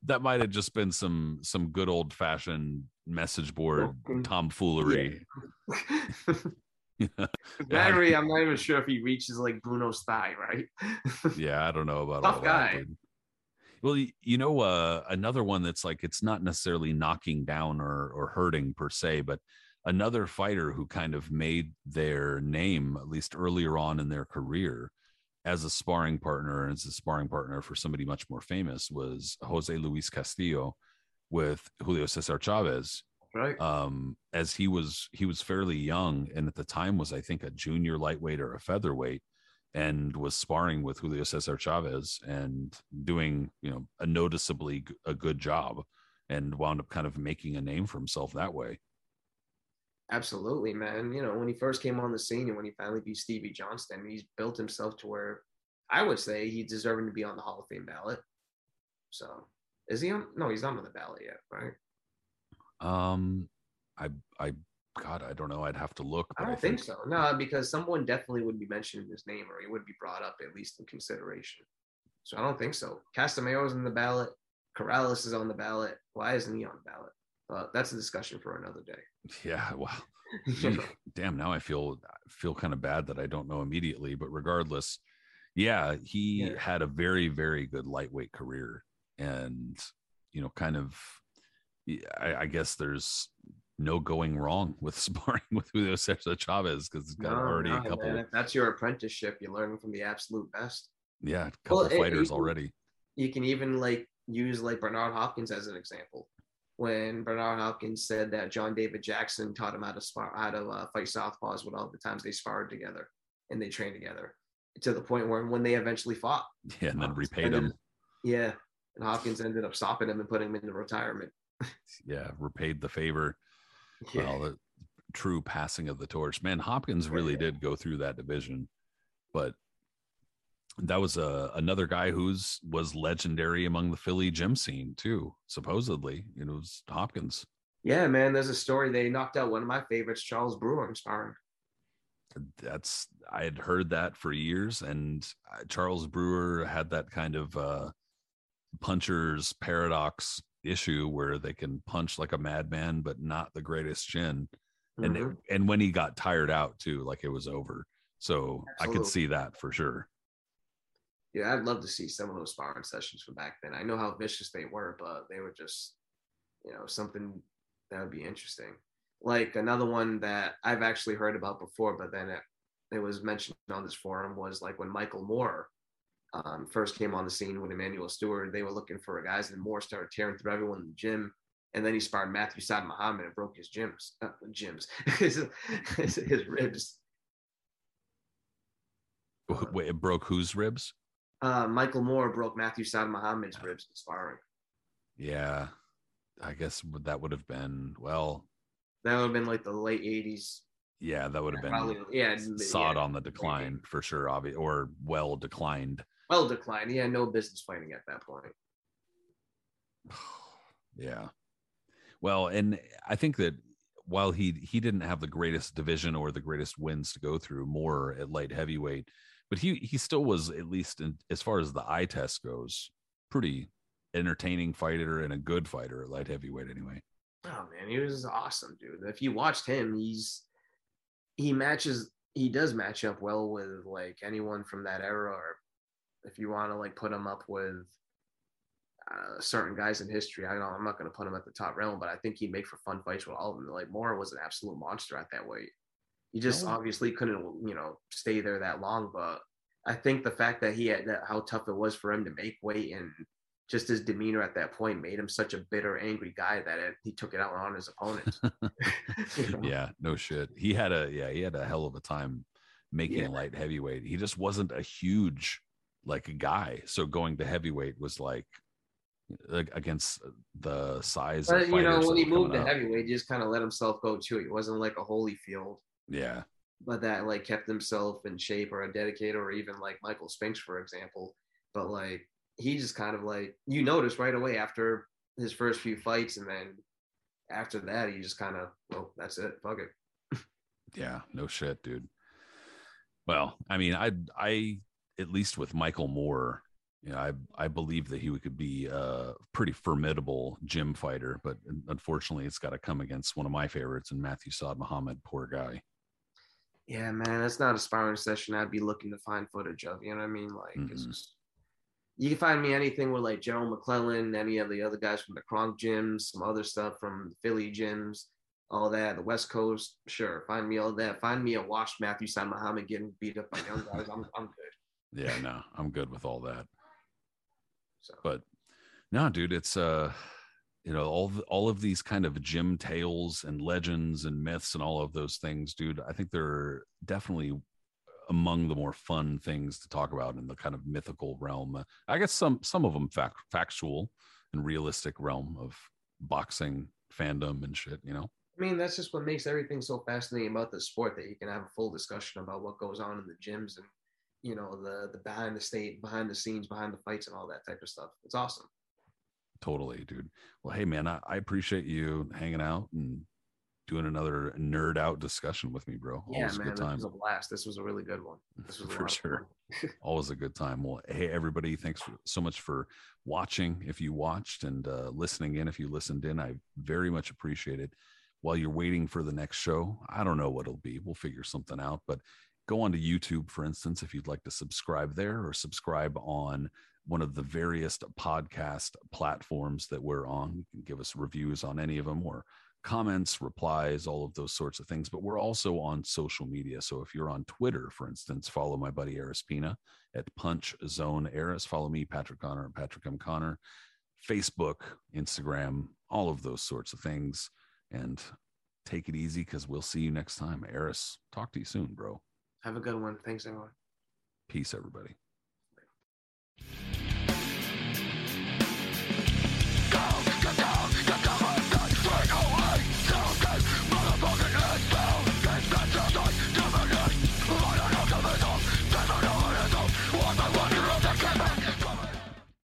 that might have just been some some good old fashioned message board tomfoolery. Yeah. <laughs> <laughs> <laughs> Battery, I'm not even sure if he reaches like Bruno's thigh, right? <laughs> yeah, I don't know about Tough guy. That, well, you know, uh, another one that's like it's not necessarily knocking down or or hurting per se, but another fighter who kind of made their name at least earlier on in their career as a sparring partner, and as a sparring partner for somebody much more famous, was Jose Luis Castillo with Julio Cesar Chavez. Right. Um, as he was he was fairly young, and at the time was I think a junior lightweight or a featherweight, and was sparring with Julio Cesar Chavez and doing you know a noticeably g- a good job, and wound up kind of making a name for himself that way. Absolutely, man. You know, when he first came on the scene and when he finally beat Stevie Johnston, he's built himself to where I would say he's deserving to be on the Hall of Fame ballot. So is he on? No, he's not on the ballot yet, right? Um, I I God, I don't know. I'd have to look. I But don't think so. No, because someone definitely would be mentioning his name or he would be brought up at least in consideration. So I don't think so. Casamayor's on the ballot. Corrales is on the ballot. Why isn't he on the ballot? But that's a discussion for another day. <laughs> Yeah. Well, <laughs> damn. Now I feel feel kind of bad that I don't know immediately. But regardless, yeah, he Yeah. had a very very good lightweight career, and you know, kind of. I, I guess there's no going wrong with <laughs> sparring with Julio Cesar Chavez because he's got No, already no, a couple. man. If that's your apprenticeship. You're learning from the absolute best. Yeah, a couple Well, fighters already. you can even like use like Bernard Hopkins as an example. When Bernard Hopkins said that John David Jackson taught him how to spar, how to uh, fight southpaws with all the times they sparred together and they trained together, to the point where when they eventually fought, Yeah, and then Hopkins repaid ended- him. Yeah, and Hopkins ended up stopping him and putting him into retirement. <laughs> Yeah, repaid the favor. Yeah, Well, the true passing of the torch. Man, Hopkins really did go through that division, but that was uh, another guy who's was legendary among the Philly gym scene too. Supposedly, it was Hopkins. yeah, man. There's a story they knocked out one of my favorites, Charles Brewer, in sparring. That's I had heard that for years, and uh, Charles Brewer had that kind of uh, puncher's paradox issue where they can punch like a madman, but not the greatest chin. and Mhm. it, and when he got tired out too, like it was over. So I could see that for sure. Yeah, I'd love to see some of those sparring sessions from back then. I know how vicious they were, but they were just, you know, something that would be interesting. Like another one that I've actually heard about before, but then it, it was mentioned on this forum was like when Michael Moorer um, first came on the scene with Emanuel Steward, they were looking for guys, and Moorer started tearing through everyone in the gym. And then he sparred Matthew Saad Muhammad and broke his gyms, uh, gyms, <laughs> his, his, his ribs. Wait, it broke whose ribs? Uh, Michael Moorer broke Matthew Saad Muhammad's ribs in sparring. Yeah, I guess that would have been well. That would have been like the late '80s. Yeah, that would have been Probably, yeah, sod yeah. on the decline for sure, obvious or well declined. Well declined. He had no business fighting at that point. <sighs> yeah. Well, and I think that while he he didn't have the greatest division or the greatest wins to go through, more at light heavyweight, but he he still was at least in, as far as the eye test goes, pretty entertaining fighter and a good fighter at light heavyweight anyway. Oh man, he was awesome, dude. If you watched him, he's he matches he does match up well with like anyone from that era, or if you want to like put him up with uh, certain guys in history. I. I'm not going to put him at the top realm, but I think he'd make for fun fights with all of them. Like Moorer was an absolute monster at that weight. He just Oh. obviously couldn't, you know, stay there that long. But I think the fact that he had that how tough it was for him to make weight and just his demeanor at that point made him such a bitter, angry guy that it, he took it out on his opponents. <laughs> <laughs> You know? yeah, no shit. He had a yeah, he had a hell of a time making Yeah. light heavyweight. He just wasn't a huge like a guy. So going to heavyweight was like against the size of But you know, when he moved to up. heavyweight, he just kind of let himself go too. It wasn't like a Holyfield, Yeah. but that like kept himself in shape or a dedicator, or even like Michael Spinks, for example. But like he just kind of like you notice right away after his first few fights, and then after that, he just kind of well, that's it, fuck it. <laughs> Yeah, no shit, dude. Well, I mean, I I at least with Michael Moorer, you know, I I believe that he could be a pretty formidable gym fighter, but unfortunately, it's got to come against one of my favorites, and Matthew Saad Muhammad. Poor guy. Yeah, man, that's not a sparring session I'd be looking to find footage of. You know what I mean? Like, it's Mm-mm. just, you can find me anything with like Gerald McClellan, any of the other guys from the Kronk gyms, some other stuff from the Philly gyms, all that, the West Coast. Sure, find me all that. Find me a washed Matthew Saad Muhammad getting beat up by young guys. I'm, I'm good. Yeah, no, I'm good with all that. So But no, dude, it's uh you know all the, all of these kind of gym tales and legends and myths and all of those things, dude. I think they're definitely among the more fun things to talk about in the kind of mythical realm. I guess some some of them fact, factual and realistic realm of boxing fandom and shit. You know, I mean, that's just what makes everything so fascinating about the sport that you can have a full discussion about what goes on in the gyms and you know the the behind the state, behind the scenes, behind the fights, and all that type of stuff. It's awesome. totally, dude. Well, hey, man, I, I appreciate you hanging out and doing another nerd out discussion with me, bro. Yeah, Always man, good this was a blast. This was a really good one. <laughs> This was For sure. <laughs> always a good time well hey everybody thanks for, so much for watching if you watched and uh, listening in if you listened in i very much appreciate it while you're waiting for the next show i don't know what it'll be we'll figure something out but go on to youtube for instance if you'd like to subscribe there or subscribe on one of the various podcast platforms that we're on you can give us reviews on any of them or comments, replies, all of those sorts of things. But we're also on social media. So if you're on Twitter, for instance, follow my buddy Aris Pina at Punch Zone Aris. Follow me, Patrick Connor at Patrick M. Connor. Facebook, Instagram, all of those sorts of things. And take it easy because we'll see you next time. Aris, talk to you soon, bro. Have a good one. Thanks, everyone. Peace, everybody.